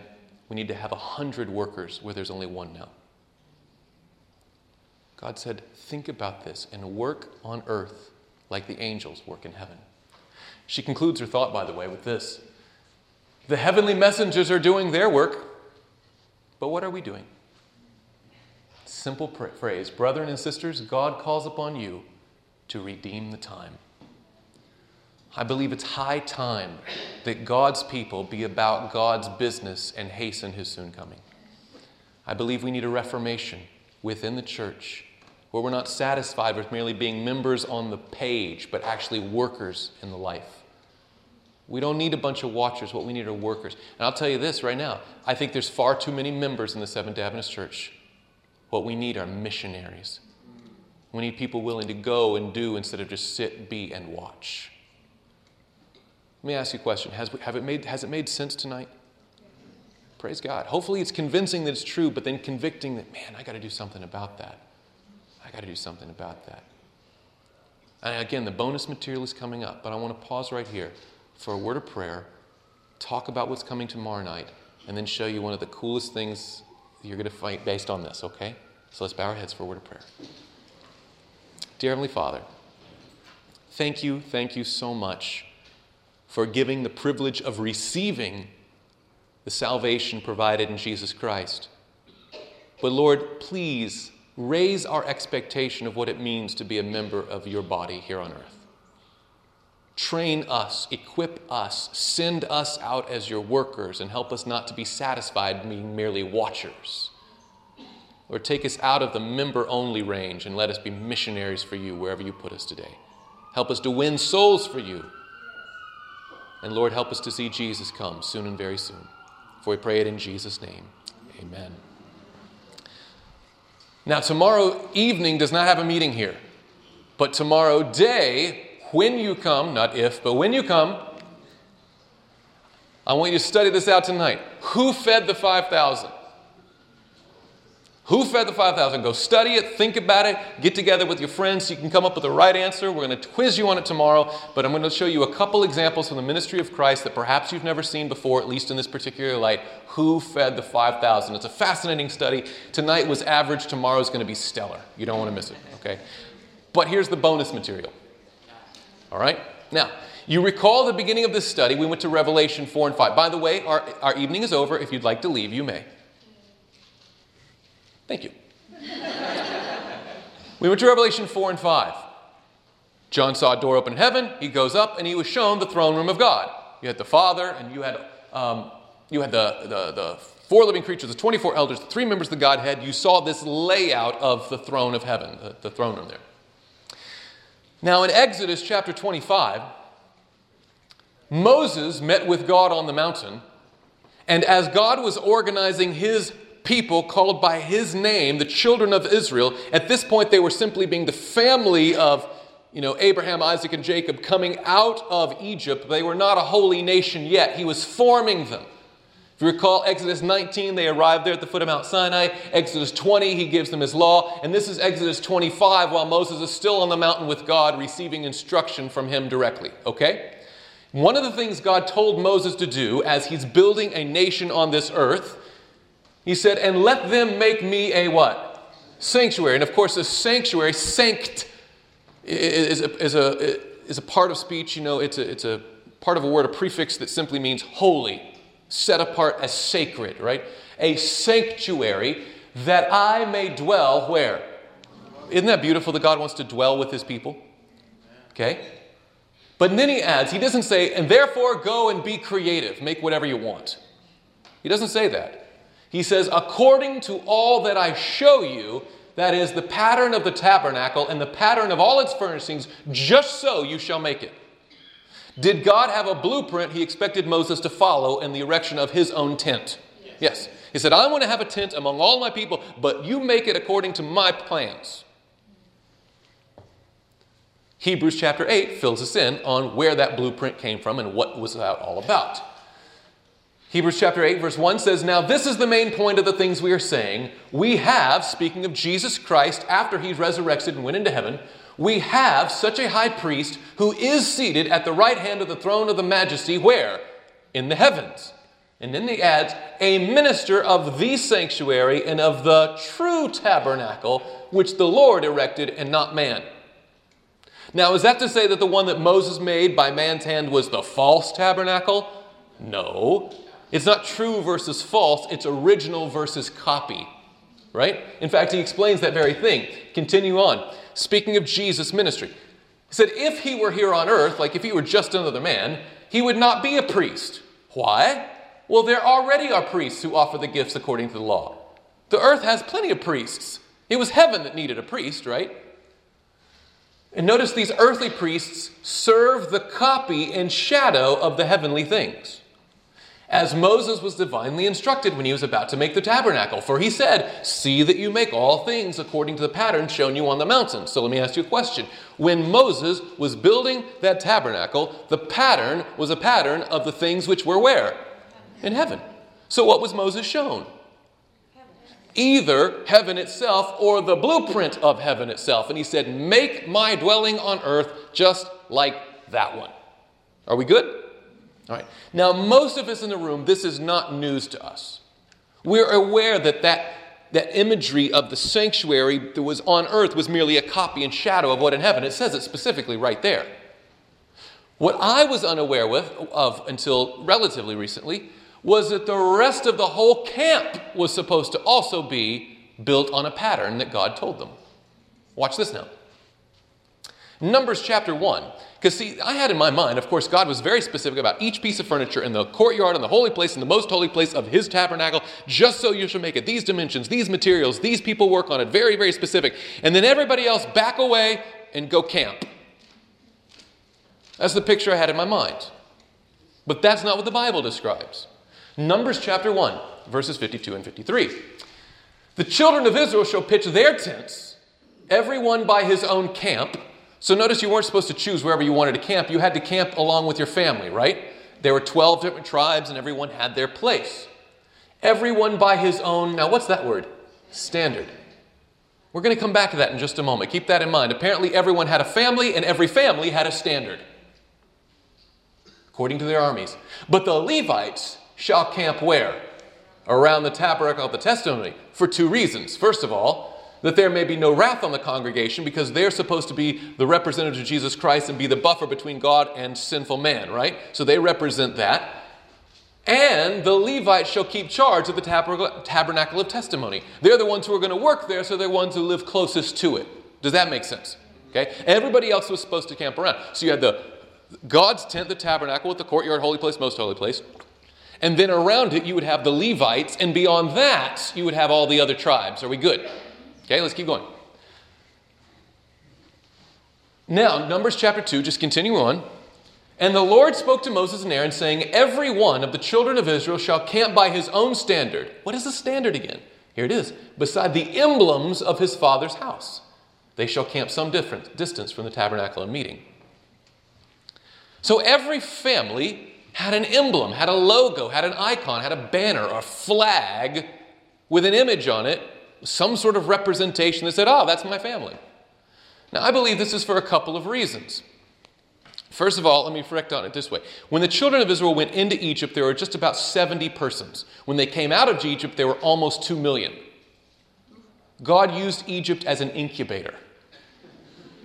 We need to have 100 workers where there's only one now. God said, Think about this and work on earth like the angels work in heaven. She concludes her thought, by the way, with this the heavenly messengers are doing their work, but what are we doing? Simple phrase Brethren and sisters, God calls upon you to redeem the time. I believe it's high time that God's people be about God's business and hasten his soon coming. I believe we need a reformation within the church where we're not satisfied with merely being members on the page, but actually workers in the life. We don't need a bunch of watchers. What we need are workers. And I'll tell you this right now I think there's far too many members in the Seventh day Adventist Church. What we need are missionaries. We need people willing to go and do instead of just sit, be, and watch. Let me ask you a question Has, have it made, has it made sense tonight? Praise God. Hopefully, it's convincing that it's true, but then convicting that, man, I got to do something about that. I got to do something about that. And again, the bonus material is coming up, but I want to pause right here for a word of prayer, talk about what's coming tomorrow night, and then show you one of the coolest things you're going to fight based on this, okay? So let's bow our heads for a word of prayer. Dear Heavenly Father, thank you, thank you so much for giving the privilege of receiving the salvation provided in Jesus Christ. But Lord, please raise our expectation of what it means to be a member of your body here on earth. Train us, equip us, send us out as your workers, and help us not to be satisfied being merely watchers. Or take us out of the member only range and let us be missionaries for you wherever you put us today. Help us to win souls for you. And Lord, help us to see Jesus come soon and very soon. For we pray it in Jesus' name. Amen. Now, tomorrow evening does not have a meeting here, but tomorrow day, when you come, not if, but when you come, I want you to study this out tonight. Who fed the 5,000? Who fed the 5,000? Go study it, think about it, get together with your friends so you can come up with the right answer. We're going to quiz you on it tomorrow, but I'm going to show you a couple examples from the ministry of Christ that perhaps you've never seen before, at least in this particular light. Who fed the 5,000? It's a fascinating study. Tonight was average, tomorrow is going to be stellar. You don't want to miss it, okay? But here's the bonus material. All right? Now, you recall the beginning of this study, we went to Revelation 4 and 5. By the way, our, our evening is over. If you'd like to leave, you may. Thank you. we went to Revelation 4 and 5. John saw a door open in heaven. He goes up and he was shown the throne room of God. You had the Father and you had, um, you had the, the, the four living creatures, the 24 elders, the three members of the Godhead. You saw this layout of the throne of heaven, the, the throne room there. Now, in Exodus chapter 25, Moses met with God on the mountain, and as God was organizing his people called by his name, the children of Israel, at this point they were simply being the family of you know, Abraham, Isaac, and Jacob coming out of Egypt. They were not a holy nation yet. He was forming them. If you recall Exodus 19, they arrived there at the foot of Mount Sinai. Exodus 20, he gives them his law. And this is Exodus 25 while Moses is still on the mountain with God, receiving instruction from him directly. Okay? One of the things God told Moses to do as he's building a nation on this earth, he said, And let them make me a what? Sanctuary. And of course, the sanctuary, sanct, is a, is a, is a part of speech. You know, it's a, it's a part of a word, a prefix that simply means holy set apart as sacred, right? A sanctuary that I may dwell where? Isn't that beautiful that God wants to dwell with his people? Okay? But then he adds, he doesn't say, and therefore go and be creative, make whatever you want. He doesn't say that. He says, according to all that I show you, that is the pattern of the tabernacle and the pattern of all its furnishings, just so you shall make it. Did God have a blueprint he expected Moses to follow in the erection of his own tent? Yes. yes. He said, I want to have a tent among all my people, but you make it according to my plans. Hebrews chapter 8 fills us in on where that blueprint came from and what was that all about. Hebrews chapter 8, verse 1 says, Now this is the main point of the things we are saying. We have, speaking of Jesus Christ after he's resurrected and went into heaven, we have such a high priest who is seated at the right hand of the throne of the majesty, where? In the heavens. And then he adds, a minister of the sanctuary and of the true tabernacle, which the Lord erected and not man. Now, is that to say that the one that Moses made by man's hand was the false tabernacle? No. It's not true versus false, it's original versus copy. Right? In fact, he explains that very thing. Continue on speaking of Jesus' ministry. He said, if he were here on earth, like if he were just another man, he would not be a priest. Why? Well, there already are priests who offer the gifts according to the law. The earth has plenty of priests. It was heaven that needed a priest, right? And notice these earthly priests serve the copy and shadow of the heavenly things as Moses was divinely instructed when he was about to make the tabernacle. For he said, See that you make all things according to the pattern shown you on the mountain. So let me ask you a question. When Moses was building that tabernacle, the pattern was a pattern of the things which were where? In heaven. So what was Moses shown? Either heaven itself or the blueprint of heaven itself. And he said, Make my dwelling on earth just like that one. Are we good? All right. Now, most of us in the room, this is not news to us. We're aware that that, that imagery of the sanctuary that was on earth was merely a copy and shadow of what in heaven. It says it specifically right there. What I was unaware with, of until relatively recently was that the rest of the whole camp was supposed to also be built on a pattern that God told them. Watch this now. Numbers chapter 1. Because, see, I had in my mind, of course, God was very specific about each piece of furniture in the courtyard and the holy place and the most holy place of his tabernacle, just so you should make it. These dimensions, these materials, these people work on it. Very, very specific. And then everybody else back away and go camp. That's the picture I had in my mind. But that's not what the Bible describes. Numbers chapter 1, verses 52 and 53. The children of Israel shall pitch their tents, everyone by his own camp so notice you weren't supposed to choose wherever you wanted to camp. You had to camp along with your family, right? There were 12 different tribes and everyone had their place. Everyone by his own, now what's that word? Standard. We're going to come back to that in just a moment. Keep that in mind. Apparently, everyone had a family and every family had a standard, according to their armies. But the Levites shall camp where? Around the tabernacle of the testimony for two reasons. First of all, that there may be no wrath on the congregation because they're supposed to be the representatives of Jesus Christ and be the buffer between God and sinful man, right? So they represent that. And the Levites shall keep charge of the tabernacle of testimony. They're the ones who are going to work there, so they're the ones who live closest to it. Does that make sense? Okay? Everybody else was supposed to camp around. So you had the God's tent, the tabernacle with the courtyard, holy place, most holy place. And then around it, you would have the Levites, and beyond that, you would have all the other tribes. Are we good? Okay, let's keep going. Now, Numbers chapter 2, just continue on. And the Lord spoke to Moses and Aaron, saying, Every one of the children of Israel shall camp by his own standard. What is the standard again? Here it is. Beside the emblems of his father's house. They shall camp some different distance from the tabernacle and meeting. So every family had an emblem, had a logo, had an icon, had a banner, a flag with an image on it, some sort of representation that said, oh, that's my family. Now, I believe this is for a couple of reasons. First of all, let me reflect on it this way. When the children of Israel went into Egypt, there were just about 70 persons. When they came out of Egypt, there were almost 2 million. God used Egypt as an incubator.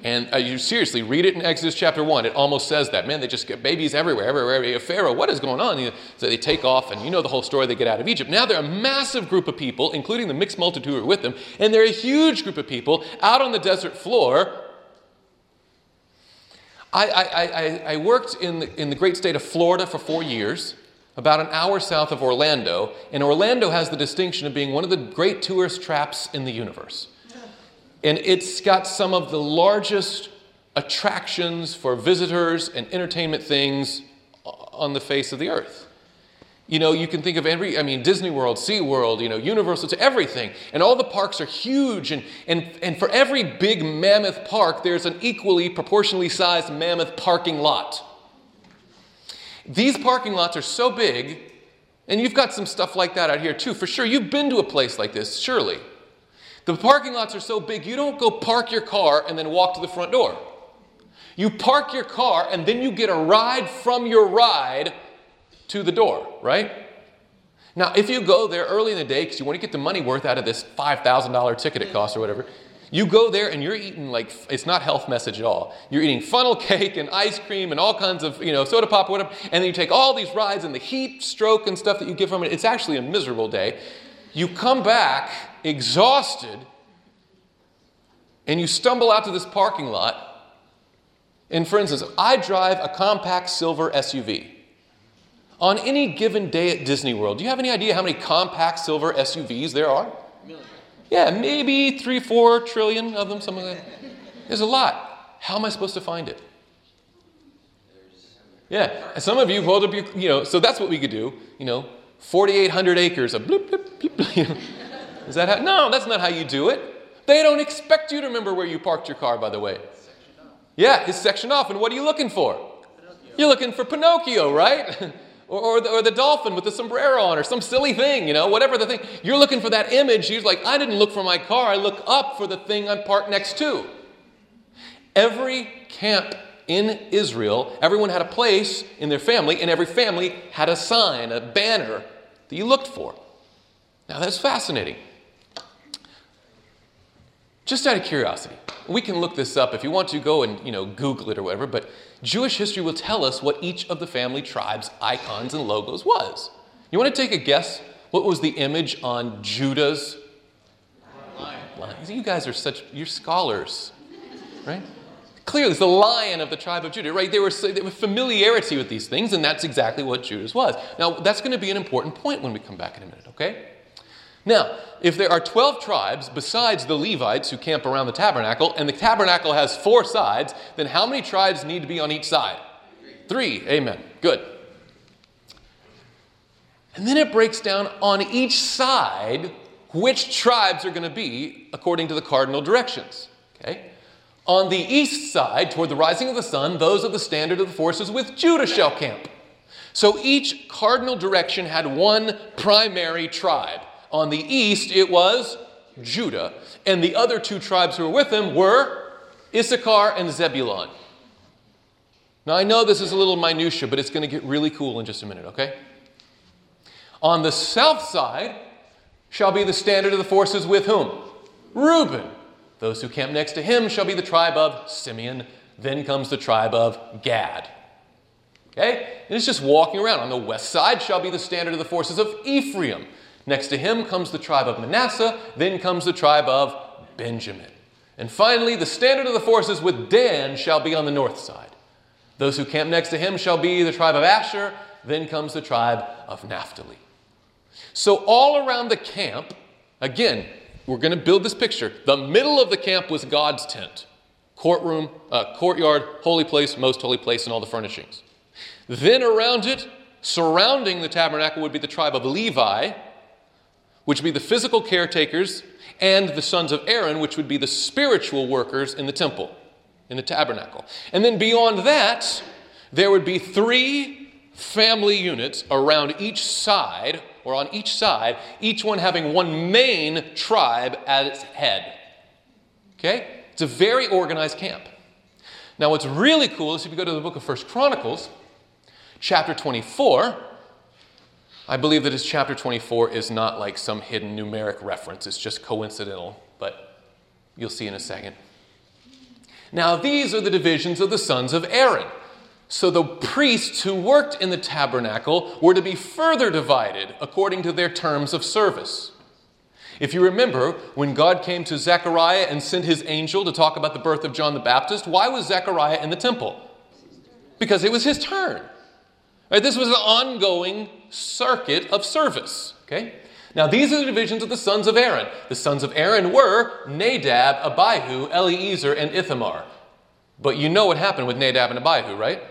And uh, you seriously read it in Exodus chapter 1. It almost says that. Man, they just get babies everywhere, everywhere. everywhere. Pharaoh, what is going on? So they take off, and you know the whole story. They get out of Egypt. Now they're a massive group of people, including the mixed multitude who are with them, and they're a huge group of people out on the desert floor. I, I, I, I worked in the, in the great state of Florida for four years, about an hour south of Orlando, and Orlando has the distinction of being one of the great tourist traps in the universe. And it's got some of the largest attractions for visitors and entertainment things on the face of the earth. You know, you can think of every, I mean, Disney World, SeaWorld, you know, Universal, to everything. And all the parks are huge. And, and, and for every big mammoth park, there's an equally proportionally sized mammoth parking lot. These parking lots are so big, and you've got some stuff like that out here too. For sure, you've been to a place like this, surely. The parking lots are so big, you don't go park your car and then walk to the front door. You park your car and then you get a ride from your ride to the door, right? Now, if you go there early in the day because you want to get the money worth out of this $5,000 ticket it costs or whatever, you go there and you're eating like it's not health message at all. You're eating funnel cake and ice cream and all kinds of you know soda pop, whatever, and then you take all these rides and the heat stroke and stuff that you get from it. It's actually a miserable day. You come back exhausted, and you stumble out to this parking lot. And for instance, I drive a compact silver SUV. On any given day at Disney World, do you have any idea how many compact silver SUVs there are? Million. Yeah, maybe three, four trillion of them, something like that. There's a lot. How am I supposed to find it? Yeah, and some of you hold up your, you know, so that's what we could do, you know, 4,800 acres of bloop, bloop, bloop, bloop. Is that how? No, that's not how you do it. They don't expect you to remember where you parked your car, by the way. Yeah, it's section off. And what are you looking for? Pinocchio. You're looking for Pinocchio, right? or, or the, or, the, dolphin with the sombrero on, or some silly thing, you know, whatever the thing. You're looking for that image. You're like, I didn't look for my car. I look up for the thing I'm parked next to. Every camp in Israel, everyone had a place in their family, and every family had a sign, a banner that you looked for. Now that's fascinating. Just out of curiosity, we can look this up if you want to go and you know Google it or whatever. But Jewish history will tell us what each of the family tribes' icons and logos was. You want to take a guess? What was the image on Judah's lion? lion. You guys are such you're scholars, right? Clearly, it's the lion of the tribe of Judah, right? There was familiarity with these things, and that's exactly what Judah's was. Now, that's going to be an important point when we come back in a minute, okay? Now, if there are 12 tribes besides the Levites who camp around the tabernacle, and the tabernacle has four sides, then how many tribes need to be on each side? Three. Three. Amen. Good. And then it breaks down on each side which tribes are going to be according to the cardinal directions. Okay? On the east side, toward the rising of the sun, those of the standard of the forces with Judah shall camp. So each cardinal direction had one primary tribe. On the east, it was Judah. And the other two tribes who were with him were Issachar and Zebulon. Now, I know this is a little minutia, but it's going to get really cool in just a minute, okay? On the south side shall be the standard of the forces with whom? Reuben. Those who camp next to him shall be the tribe of Simeon. Then comes the tribe of Gad. Okay? And it's just walking around. On the west side shall be the standard of the forces of Ephraim. Next to him comes the tribe of Manasseh, then comes the tribe of Benjamin. And finally, the standard of the forces with Dan shall be on the north side. Those who camp next to him shall be the tribe of Asher, then comes the tribe of Naphtali. So, all around the camp, again, we're going to build this picture. The middle of the camp was God's tent courtroom, uh, courtyard, holy place, most holy place, and all the furnishings. Then around it, surrounding the tabernacle, would be the tribe of Levi, which would be the physical caretakers, and the sons of Aaron, which would be the spiritual workers in the temple, in the tabernacle. And then beyond that, there would be three family units around each side, or on each side, each one having one main tribe at its head. Okay? It's a very organized camp. Now, what's really cool is if you go to the book of First Chronicles, chapter 24, I believe that his chapter 24 is not like some hidden numeric reference, it's just coincidental, but you'll see in a second. Now, these are the divisions of the sons of Aaron. So the priests who worked in the tabernacle were to be further divided according to their terms of service. If you remember, when God came to Zechariah and sent his angel to talk about the birth of John the Baptist, why was Zechariah in the temple? Because it was his turn. Right? This was an ongoing circuit of service. Okay? Now, these are the divisions of the sons of Aaron. The sons of Aaron were Nadab, Abihu, Eleazar, and Ithamar. But you know what happened with Nadab and Abihu, right?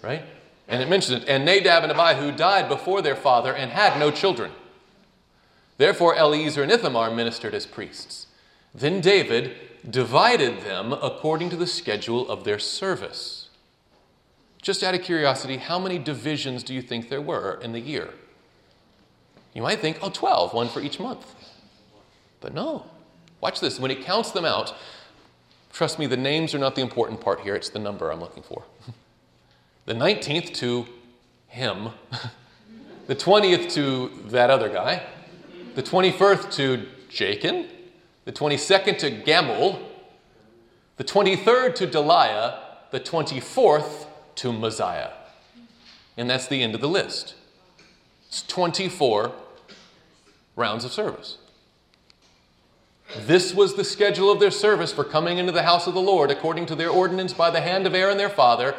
Right? And it mentions it. And Nadab and Abihu died before their father and had no children. Therefore, Eleazar and Ithamar ministered as priests. Then David divided them according to the schedule of their service. Just out of curiosity, how many divisions do you think there were in the year? You might think, oh, 12, one for each month. But no. Watch this. When it counts them out, trust me, the names are not the important part here, it's the number I'm looking for. the 19th to him, the 20th to that other guy, the 21st to Jachin, the 22nd to Gamul, the 23rd to Delaiah, the 24th to Maaziah. And that's the end of the list. It's 24 rounds of service. This was the schedule of their service for coming into the house of the Lord according to their ordinance by the hand of Aaron their father,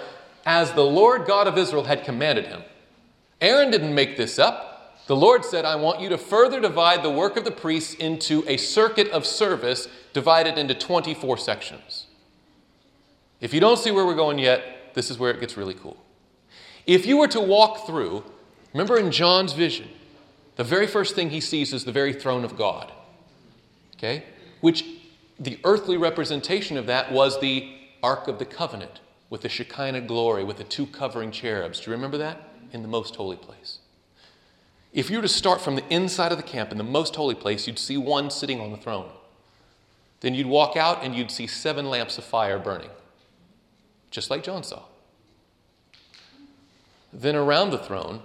as the Lord God of Israel had commanded him. Aaron didn't make this up. The Lord said, I want you to further divide the work of the priests into a circuit of service divided into 24 sections. If you don't see where we're going yet, this is where it gets really cool. If you were to walk through, remember in John's vision, the very first thing he sees is the very throne of God. Okay? Which the earthly representation of that was the Ark of the Covenant with the Shekinah glory, with the two covering cherubs. Do you remember that? In the most holy place. If you were to start from the inside of the camp in the most holy place, you'd see one sitting on the throne. Then you'd walk out and you'd see seven lamps of fire burning, just like John saw. Then around the throne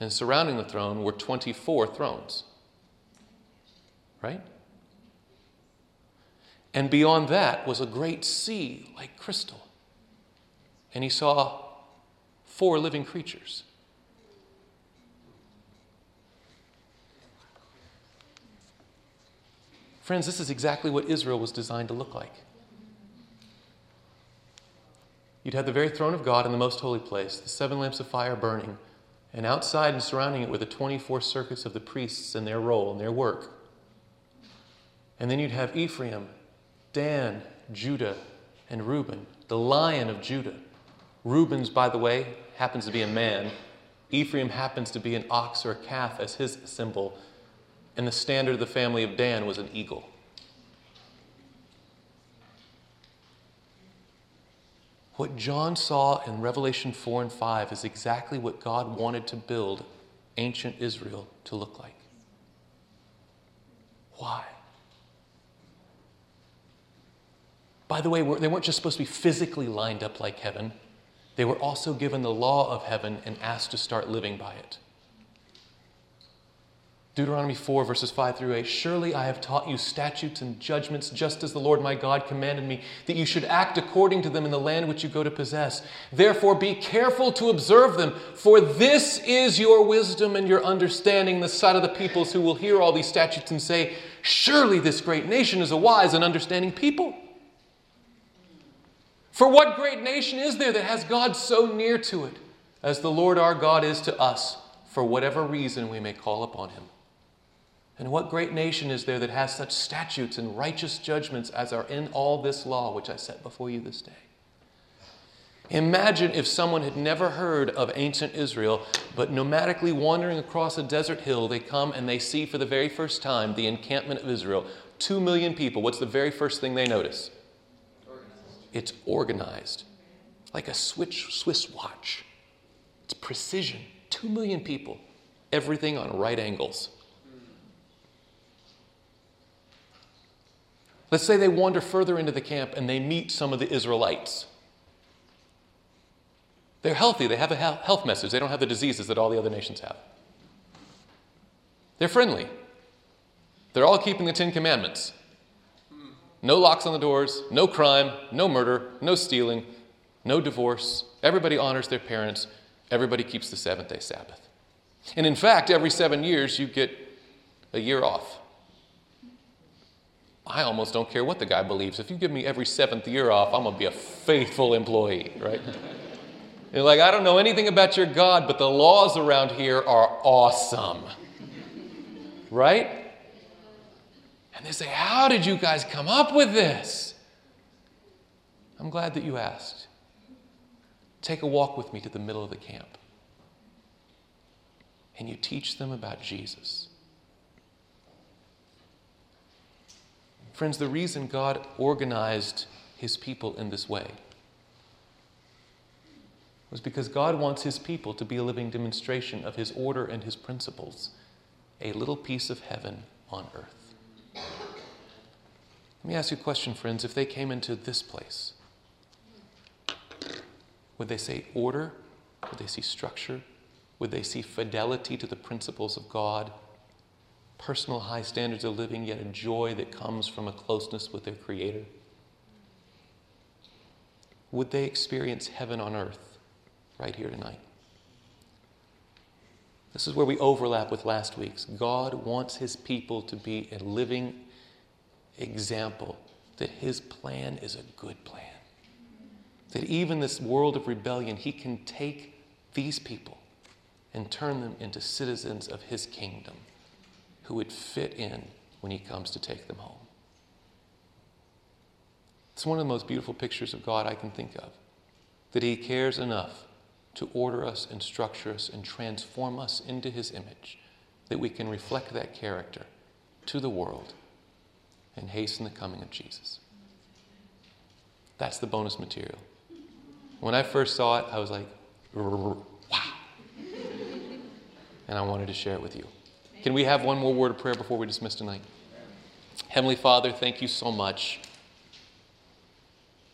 and surrounding the throne were 24 thrones. Right? And beyond that was a great sea like crystal. And he saw four living creatures Friends, this is exactly what Israel was designed to look like. You'd have the very throne of God in the most holy place, the seven lamps of fire burning, and outside and surrounding it were the 24 circuits of the priests and their role and their work. And then you'd have Ephraim, Dan, Judah, and Reuben, the lion of Judah. Reuben's, by the way, happens to be a man. Ephraim happens to be an ox or a calf as his symbol and the standard of the family of Dan was an eagle. What John saw in Revelation 4 and 5 is exactly what God wanted to build ancient Israel to look like. Why? By the way, they weren't just supposed to be physically lined up like heaven, they were also given the law of heaven and asked to start living by it. Deuteronomy 4, verses 5 through 8 Surely I have taught you statutes and judgments, just as the Lord my God commanded me, that you should act according to them in the land which you go to possess. Therefore, be careful to observe them, for this is your wisdom and your understanding, the sight of the peoples who will hear all these statutes and say, Surely this great nation is a wise and understanding people. For what great nation is there that has God so near to it, as the Lord our God is to us, for whatever reason we may call upon him? And what great nation is there that has such statutes and righteous judgments as are in all this law which I set before you this day? Imagine if someone had never heard of ancient Israel, but nomadically wandering across a desert hill, they come and they see for the very first time the encampment of Israel. Two million people. What's the very first thing they notice? It's organized, like a Swiss watch. It's precision. Two million people, everything on right angles. Let's say they wander further into the camp and they meet some of the Israelites. They're healthy, they have a health message, they don't have the diseases that all the other nations have. They're friendly. They're all keeping the Ten Commandments. No locks on the doors, no crime, no murder, no stealing, no divorce. Everybody honors their parents. Everybody keeps the seventh day Sabbath. And in fact, every seven years, you get a year off. I almost don't care what the guy believes. If you give me every seventh year off, I'm going to be a faithful employee, right? You're like, I don't know anything about your God, but the laws around here are awesome. Right? And they say, How did you guys come up with this? I'm glad that you asked. Take a walk with me to the middle of the camp. And you teach them about Jesus. Friends, the reason God organized his people in this way was because God wants his people to be a living demonstration of his order and his principles, a little piece of heaven on earth. Let me ask you a question, friends. If they came into this place, would they say order? Would they see structure? Would they see fidelity to the principles of God? Personal high standards of living, yet a joy that comes from a closeness with their Creator? Would they experience heaven on earth right here tonight? This is where we overlap with last week's. God wants His people to be a living example that his plan is a good plan. That even this world of rebellion, he can take these people and turn them into citizens of his kingdom who would fit in when he comes to take them home. It's one of the most beautiful pictures of God I can think of. That he cares enough to order us and structure us and transform us into his image, that we can reflect that character to the world and hasten the coming of Jesus. That's the bonus material. When I first saw it, I was like, wow. And I wanted to share it with you. Can we have one more word of prayer before we dismiss tonight? Heavenly Father, thank you so much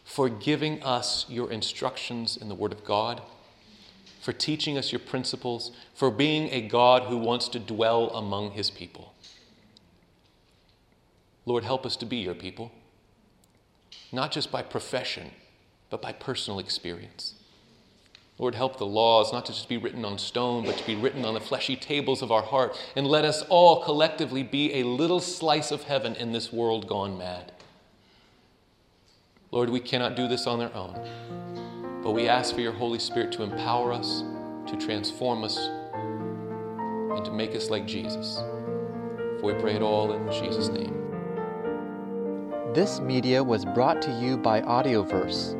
for giving us your instructions in the Word of God, for teaching us your principles, for being a God who wants to dwell among his people. Lord, help us to be your people, not just by profession, but by personal experience. Lord, help the laws not to just be written on stone, but to be written on the fleshy tables of our heart. And let us all collectively be a little slice of heaven in this world gone mad. Lord, we cannot do this on our own, but we ask for your Holy Spirit to empower us, to transform us, and to make us like Jesus. For we pray it all in Jesus' name. This media was brought to you by Audioverse,